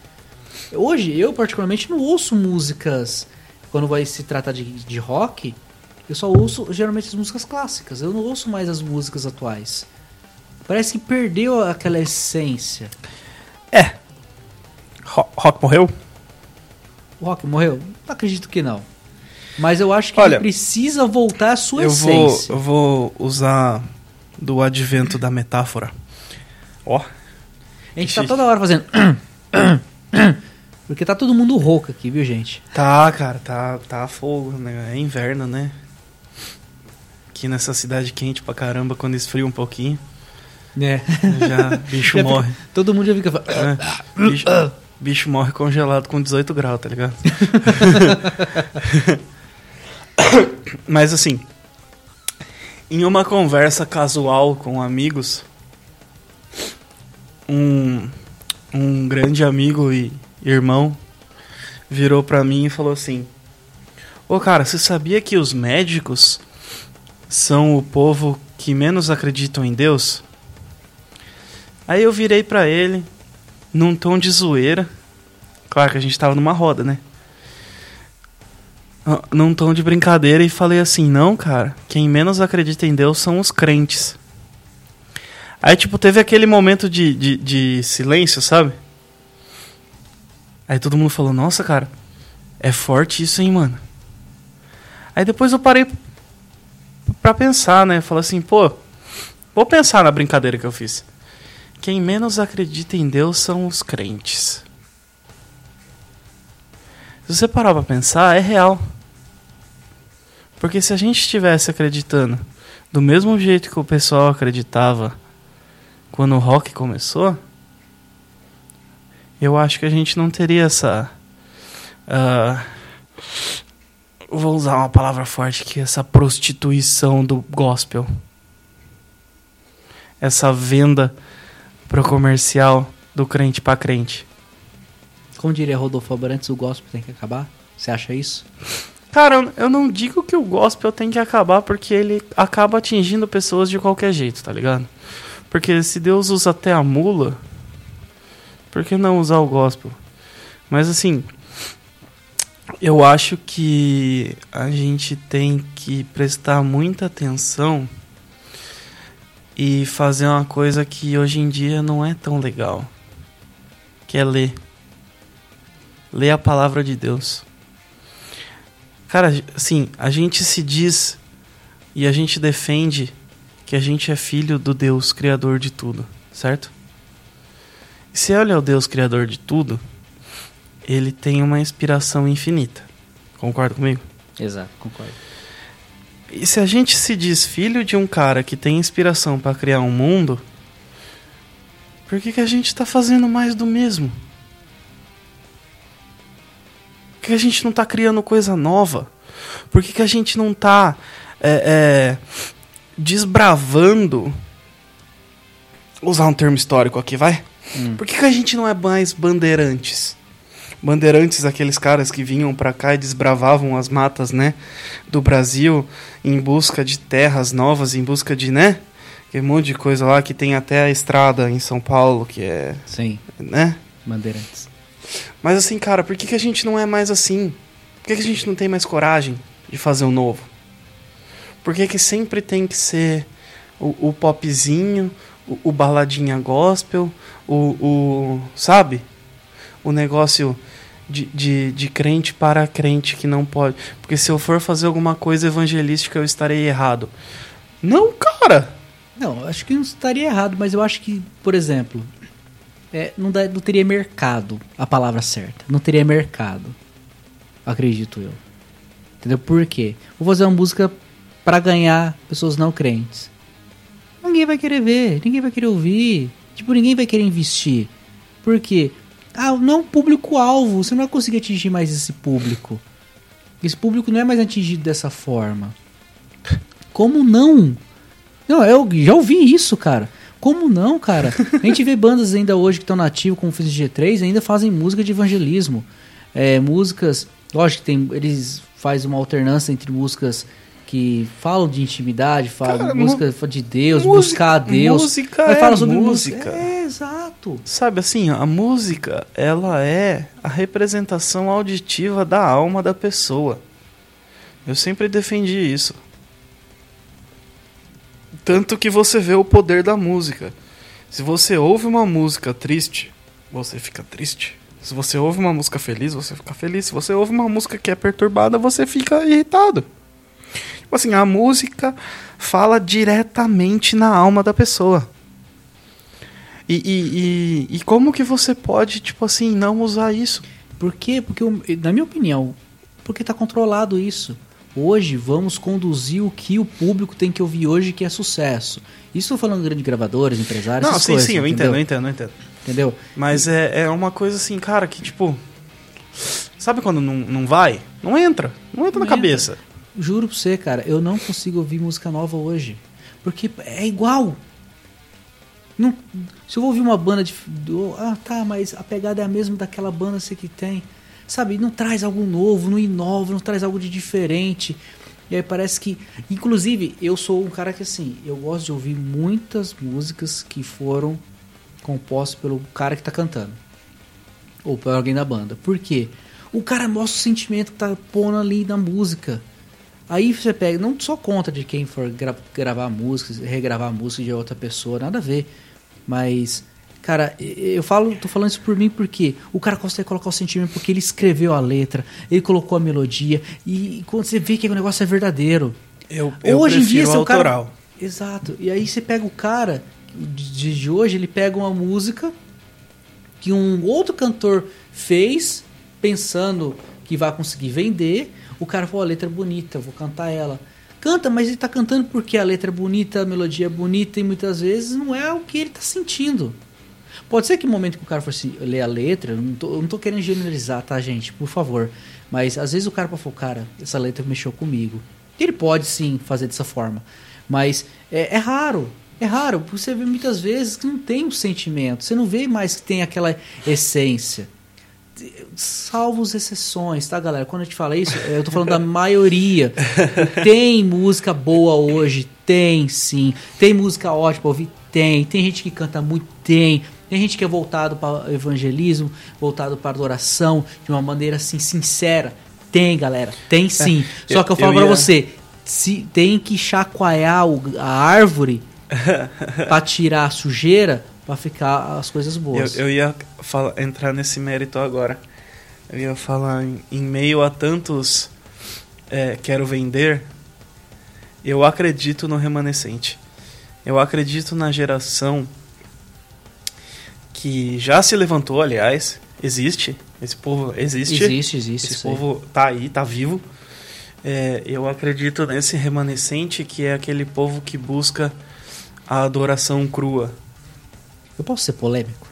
Hoje, eu particularmente não ouço músicas, quando vai se tratar de, de rock, eu só ouço geralmente as músicas clássicas, eu não ouço mais as músicas atuais. Parece que perdeu aquela essência.
É. Ro- Rock morreu?
O rock morreu? Não acredito que não. Mas eu acho que
Olha,
ele precisa voltar à sua
Eu vou,
essência.
eu vou usar do advento da metáfora. Ó,
A gente tá toda hora fazendo. Porque tá todo mundo rouco aqui, viu, gente?
tá, cara, tá, tá fogo, né? É inverno, né? Aqui nessa cidade quente pra caramba, quando esfria um pouquinho,
É.
já bicho
Já fica-
morre.
Todo mundo já fica. falando,
É, bicho, bicho morre congelado com 18 graus, tá ligado? Mas assim, em uma conversa casual com amigos, um, um grande amigo e irmão virou pra mim e falou assim: Ô cara, você sabia que os médicos são o povo que menos acreditam em Deus? Aí eu virei pra ele, num tom de zoeira. Claro que a gente tava numa roda, né? Ah, Num tom de brincadeira e falei assim: não, cara, quem menos acredita em Deus são os crentes. Aí, tipo, teve aquele momento de, de, de silêncio, sabe? Aí todo mundo falou: nossa, cara, é forte isso, hein, mano? Aí depois eu parei pra pensar, né? Falei assim: pô, vou pensar na brincadeira que eu fiz. Quem menos acredita em Deus são os crentes. Se você parar pra pensar, é real. Porque se a gente estivesse acreditando do mesmo jeito que o pessoal acreditava quando o rock começou, eu acho que a gente não teria essa. ah, vou usar uma palavra forte aqui, essa prostituição do gospel. Essa venda pro comercial do crente pra crente.
Como diria Rodolfo Abrantes, o gospel tem que acabar? Você acha isso?
Cara, eu- não digo que o gospel tem que acabar porque ele acaba atingindo pessoas de qualquer jeito, tá ligado? Porque se Deus usa até a mula, por que não usar o gospel? Mas assim, eu acho que a gente tem que prestar muita atenção e fazer uma coisa que hoje em dia não é tão legal, que é ler. Ler a palavra de Deus. Cara, assim, a gente se diz e a gente defende que a gente é filho do Deus criador de tudo, certo? E se olha o Deus criador de tudo, ele tem uma inspiração infinita. Concorda comigo?
Exato, concordo.
E se a gente se diz filho de um cara que tem inspiração para criar um mundo, por que, que a gente tá fazendo mais do mesmo? Por que a gente não tá criando coisa nova? Por que, que a gente não tá é, é, desbravando? Vou usar um termo histórico aqui, vai? Por que, que a gente não é mais bandeirantes? Bandeirantes, aqueles caras que vinham pra cá e desbravavam as matas, né? Do Brasil em busca de terras novas, em busca de, né? Aquele monte de coisa lá que tem até a estrada em São Paulo, que é,
Sim,
né?
Bandeirantes.
Mas assim, cara, por que, que a gente não é mais assim? Por que, que a gente não tem mais coragem de fazer o novo? Por que, que sempre tem que ser o, o popzinho, o, o baladinha gospel, o, o. Sabe? O negócio de, de, de crente para crente que não pode. Porque se eu for fazer alguma coisa evangelística, eu estarei errado. Não, cara!
Não, acho que não estaria errado, mas eu acho que, por exemplo, é, não, dá- não teria mercado a palavra certa. Não teria mercado. Acredito eu. Entendeu? Por quê? Vou fazer uma música pra ganhar pessoas não crentes. Ninguém vai querer ver, ninguém vai querer ouvir. Tipo, ninguém vai querer investir. Por quê? Ah, não é um público-alvo. Você não vai conseguir atingir mais esse público. Esse público não é mais atingido dessa forma. Como não? Não, eu já ouvi isso, cara. Como não, cara? A gente vê bandas ainda hoje que estão nativos, como fez o G3, ainda fazem música de evangelismo. É, músicas, lógico que tem, eles fazem uma alternância entre músicas que falam de intimidade, falam
Cara,
música de Deus,
música-
buscar a Deus.
música
mas
é
fala sobre
música.
É, exato.
Sabe assim, a música, ela é a representação auditiva da alma da pessoa. Eu sempre defendi isso. Tanto que você vê o poder da música. Se você ouve uma música triste, você fica triste. Se você ouve uma música feliz, você fica feliz. Se você ouve uma música que é perturbada, você fica irritado. Tipo assim, a música fala diretamente na alma da pessoa. E, e, e, e como que você pode, tipo assim, não usar isso?
Por quê? Porque, na minha opinião, porque tá controlado isso. Hoje vamos conduzir o que o público tem que ouvir hoje, que é sucesso. Isso falando de grandes gravadores, empresários,
Não, sim,
coisas,
sim, eu
entendeu?
entendo, eu entendo, eu entendo.
Entendeu?
Mas é, é uma coisa assim, cara, que tipo. Sabe quando não, não vai? Não entra. Não entra
Não
na cabeça.
Juro pra você, cara, eu não consigo ouvir música nova hoje. Porque é igual. Não, se eu vou ouvir uma banda de. do- ah, tá, mas a pegada é a mesma daquela banda que tem. Sabe, não traz algo novo, não inova, não traz algo de diferente. E aí parece que. Inclusive, eu sou um cara que assim, eu gosto de ouvir muitas músicas que foram compostas pelo cara que tá cantando. Ou por alguém da banda. Por quê? O cara mostra o sentimento que tá pondo ali na música. Aí você pega, não só conta de quem for gra- gravar músicas, regravar música de outra pessoa, nada a ver. Mas, cara, eu falo, tô falando isso por mim porque o cara consegue colocar o sentimento porque ele escreveu a letra, ele colocou a melodia e quando você vê que o negócio é verdadeiro.
Eu,
hoje em dia, se o cara.
autoral.
Exato. E aí você pega o cara de, de hoje, ele pega uma música que um outro cantor fez pensando que vai conseguir vender. O cara falou, a letra é bonita, vou cantar ela. Canta, mas ele tá cantando porque a letra é bonita, a melodia é bonita e muitas vezes não é o que ele tá sentindo. Pode ser que no momento que o cara for assim, ler a letra, eu não, tô, eu não tô querendo generalizar, tá, gente? Por favor. Mas às vezes o cara falar, cara, essa letra mexeu comigo. Ele pode sim fazer dessa forma. Mas é, é raro. É raro. porque Você vê muitas vezes que não tem um sentimento. Você não vê mais que tem aquela essência. Salvo as exceções, tá, galera? Quando a gente fala isso, eu tô falando da maioria. Tem música boa hoje? Tem, sim. Tem música ótima pra ouvir? Tem. Tem gente que canta muito? Tem. Tem gente que é voltado para evangelismo, voltado para adoração, de uma maneira assim sincera. Tem, galera. Tem sim. Só
eu-
que eu falo
eu
pra
ia-
você, se tem que chacoalhar o- a árvore pra tirar a sujeira, pra ficar as coisas
Eu,
boas.
eu ia fala- entrar nesse mérito agora. Eu ia falar em, em meio a tantos é, quero vender, eu acredito no remanescente. Eu acredito na geração que já se levantou, aliás, existe. Esse povo existe.
Existe, existe.
Esse
isso aí.
povo tá aí, tá vivo. É, eu acredito nesse remanescente que é aquele povo que busca a adoração crua.
Eu posso ser polêmico?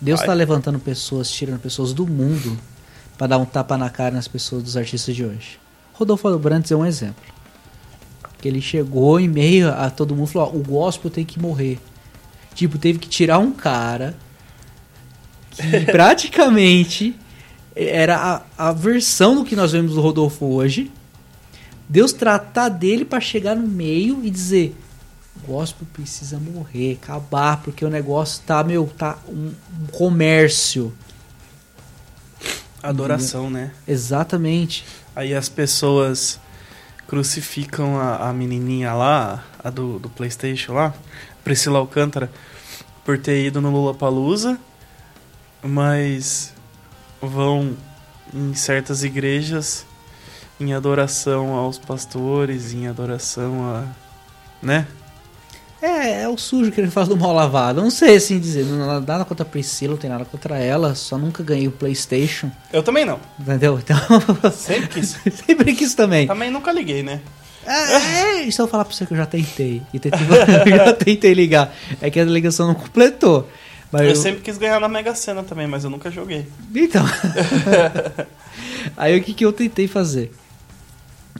Deus está levantando pessoas, tirando pessoas do mundo para dar um tapa na cara nas pessoas dos artistas de hoje. Rodolfo Abrantes é um exemplo. Que ele chegou em meio a todo mundo e falou: ó, o gospel tem que morrer. Tipo, teve que tirar um cara que praticamente era a, a versão do que nós vemos do Rodolfo hoje. Deus tratar dele para chegar no meio e dizer: o gospel precisa morrer, acabar, porque o negócio tá, meu, tá um, um comércio.
Adoração, né?
Exatamente.
Aí as pessoas crucificam a, a menininha lá, a do, do Playstation lá, Priscila Alcântara, por ter ido no Lollapalooza, mas vão em certas igrejas em adoração aos pastores, em adoração a... né?
É, é o sujo que ele faz do mal lavado. Não sei assim dizer. Não, nada contra a Priscila, não tem nada contra ela. Só nunca ganhei o PlayStation.
Eu também não.
Entendeu? Então.
Sempre quis.
sempre quis também.
também nunca liguei, né?
É, e se eu falar pra você que eu já tentei? E tentei eu já tentei ligar. É que a ligação não completou. Mas
Eu
eu-
sempre quis ganhar na Mega Sena também, mas eu nunca joguei.
Então. Aí o que, que eu tentei fazer?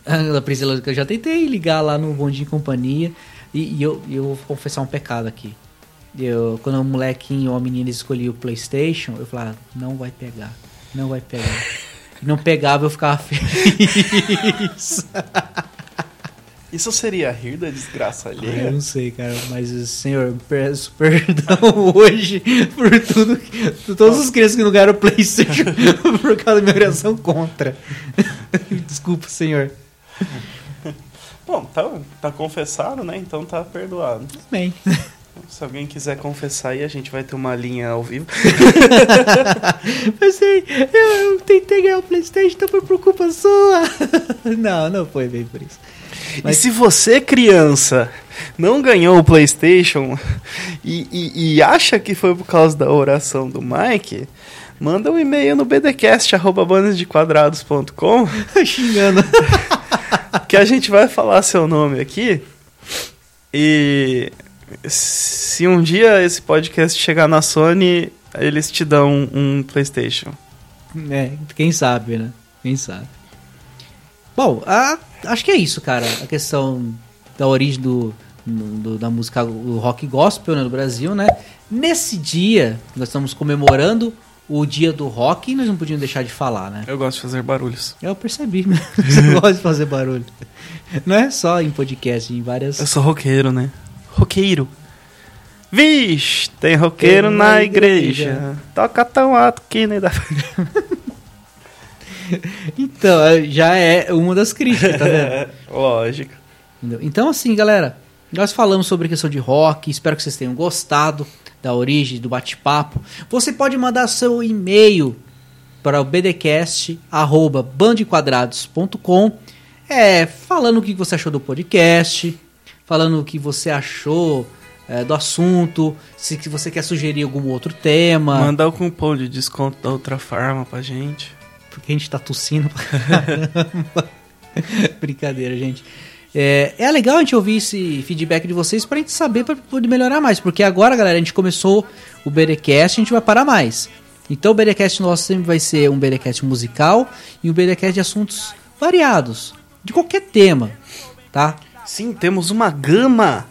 A Priscila, eu já tentei ligar lá no Bondinho e Companhia. E, e eu, eu vou confessar um pecado aqui. Eu, quando o molequinho ou a menina escolhia o Playstation, eu falava, não vai pegar. Não vai pegar. Não pegava, eu ficava feliz.
Isso seria rir da desgraça
Ah, eu
alheia?
não sei, cara, mas senhor, peço perdão hoje por tudo, que- por todos os crianças que não ganharam o PlayStation por causa da minha reação contra. Desculpa, senhor.
Bom, tá, tá confessado, né? Então tá perdoado.
Bem,
Se alguém quiser confessar aí, a gente vai ter uma linha ao vivo.
Mas assim, eu, eu tentei ganhar o Playstation, então foi por culpa sua. não, não foi bem por isso. Mas-
E se você, criança, não ganhou o PlayStation e, e- e acha que foi por causa da oração do Mike, manda um e-mail no bdcast.bandesdequadrados.com
Xingando.
que a gente vai falar seu nome aqui. E se um dia esse podcast chegar na Sony, eles te dão um PlayStation.
É, quem sabe, né? Quem sabe. Bom, a- acho que é isso, cara. A questão da origem do, do- da música do rock gospel né, no Brasil, né? Nesse dia, nós estamos comemorando o dia do rock e nós não podíamos deixar de falar, né?
Eu gosto de fazer barulhos.
Eu percebi, né? Você gosta de fazer barulho. Não é só em podcast, em várias.
Eu sou roqueiro, né? Roqueiro. Vixe, tem roqueiro
Tem
na
na
igreja.
igreja.
Toca tão alto que nem dá.
Então, já é uma das críticas, tá vendo?
Lógico.
Então, assim, galera, nós falamos sobre a questão de rock. Espero que vocês tenham gostado da origem do bate-papo. Você pode mandar seu e-mail para o bdcast@bandequadrados.com, é, falando o que você achou do podcast, falando o que você achou é, do assunto, se você quer sugerir algum outro tema,
Mandar o cupom de desconto da outra farma pra gente.
Porque a gente tá tossindo pra caramba. Brincadeira, gente. É, é legal a gente ouvir esse feedback de vocês pra gente saber pra poder melhorar mais. Porque agora, galera, a gente começou o BDcast, a gente vai parar mais. Então o BDcast nosso sempre vai ser um BDcast musical e um BDcast de assuntos variados. De qualquer tema, tá?
Sim, temos uma gama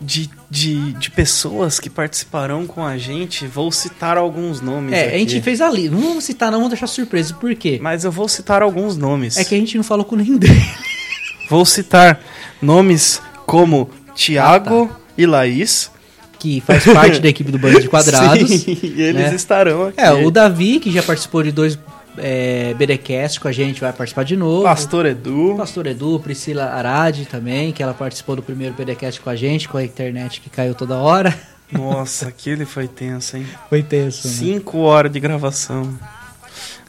de, de, de pessoas que participarão com a gente. Vou citar alguns nomes.
É,
aqui.
a gente fez ali. Não vamos citar, não, vamos deixar surpresa. Por quê?
Mas eu vou citar alguns nomes.
É que a gente não falou com nenhum deles.
Vou citar nomes como Tiago e Laís.
Que faz parte da equipe do Bando de Quadrados.
Sim, e eles
né?
estarão aqui.
É, o Davi, que já participou de dois é, BDcast com a gente, vai participar de novo.
Pastor Edu.
Pastor Edu, Priscila Arade também, que ela participou do primeiro BDcast com a gente, com a internet que caiu toda hora.
Nossa, aquele foi tenso, hein?
Foi tenso. né?
Cinco horas de gravação.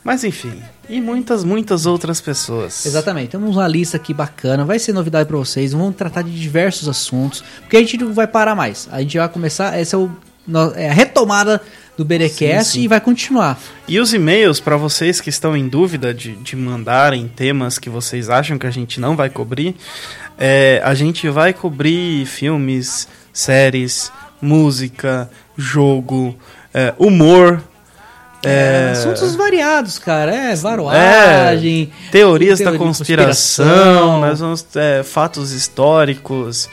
Mas enfim, e muitas, muitas outras pessoas.
Exatamente, temos uma lista aqui bacana, vai ser novidade pra vocês, vamos tratar de diversos assuntos, porque a gente não vai parar mais. A gente vai começar, essa é, o, é a retomada do BDcast e vai continuar.
E os e-mails, para vocês que estão em dúvida de, de mandarem temas que vocês acham que a gente não vai cobrir, é, a gente vai cobrir filmes, séries, música, jogo, é, humor,
É,
é,
assuntos variados, cara. É, varoagem.
teorias
teoria
da conspiração,
conspiração.
nós vamos é, fatos históricos.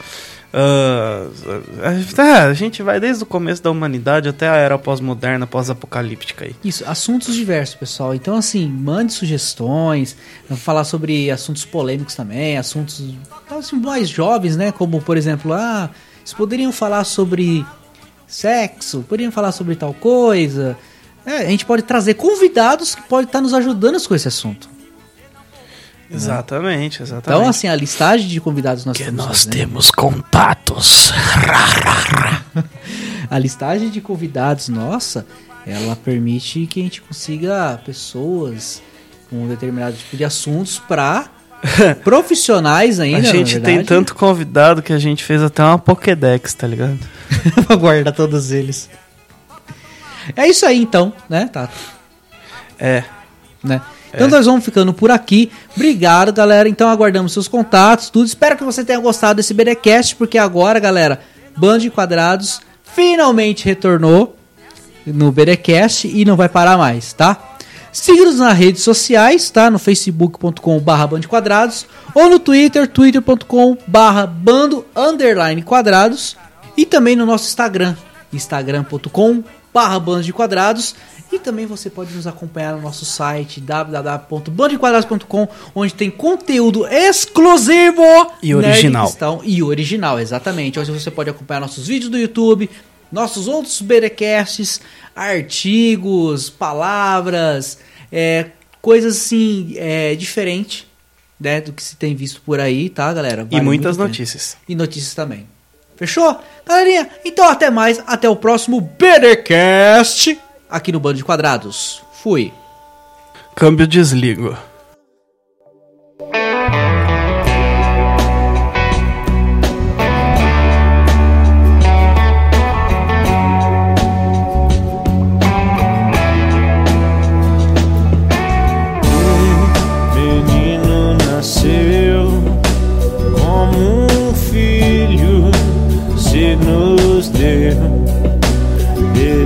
É, a gente vai desde o começo da humanidade até a era pós-moderna, pós-apocalíptica aí.
Isso, assuntos diversos, pessoal. Então, assim, mande sugestões. Falar sobre assuntos polêmicos também, assuntos assim, mais jovens, né? Como, por exemplo, ah, vocês poderiam falar sobre sexo, poderiam falar sobre tal coisa. É, a gente pode trazer convidados que podem estar nos ajudando com esse assunto.
Exatamente, exatamente.
Então, assim, a listagem de convidados nós
que
estamos
nós
fazendo.
temos contatos.
A listagem de convidados nossa, ela permite que a gente consiga pessoas com um determinado tipo de assuntos para profissionais ainda.
a gente tem tanto convidado que a gente fez até uma Pokédex, tá ligado?
pra guardar todos eles. É isso aí então, né? Tá,
É.
né? Então nós vamos ficando por aqui. Obrigado, galera. Então aguardamos seus contatos, tudo. Espero que você tenha gostado desse BDcast, porque agora, galera, Bando de Quadrados finalmente retornou no BDcast e não vai parar mais, tá? Siga-nos nas redes sociais, tá? No facebook.com barra bando quadrados ou no twitter, twitter.com barra bando underline quadrados e também no nosso Instagram, instagram.com barra bando de quadrados e também você pode nos acompanhar no nosso site www.bandequadrados.com onde tem conteúdo exclusivo
e
né, original. E original, exatamente. Onde você pode acompanhar nossos vídeos do YouTube, nossos outros berecasts, artigos, palavras, é, coisas assim é, diferentes né, do que se tem visto por aí, tá, galera? Vale e muitas
notícias.
E notícias também. Fechou? Galerinha, então até mais, até o próximo Bettercast aqui no Bando de Quadrados. Fui.
Câmbio desligo.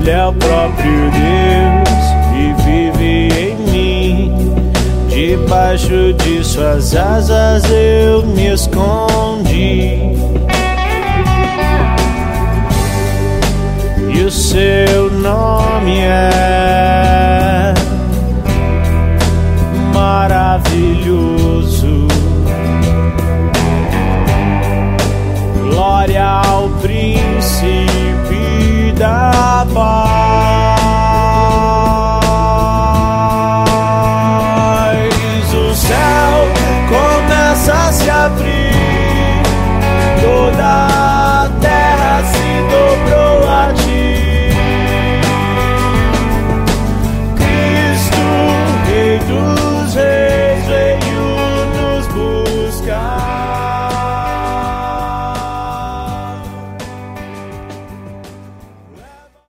Ele é o próprio Debaixo de suas asas eu me escondi. E o seu nome é maravilhoso. Glória ao príncipe da paz.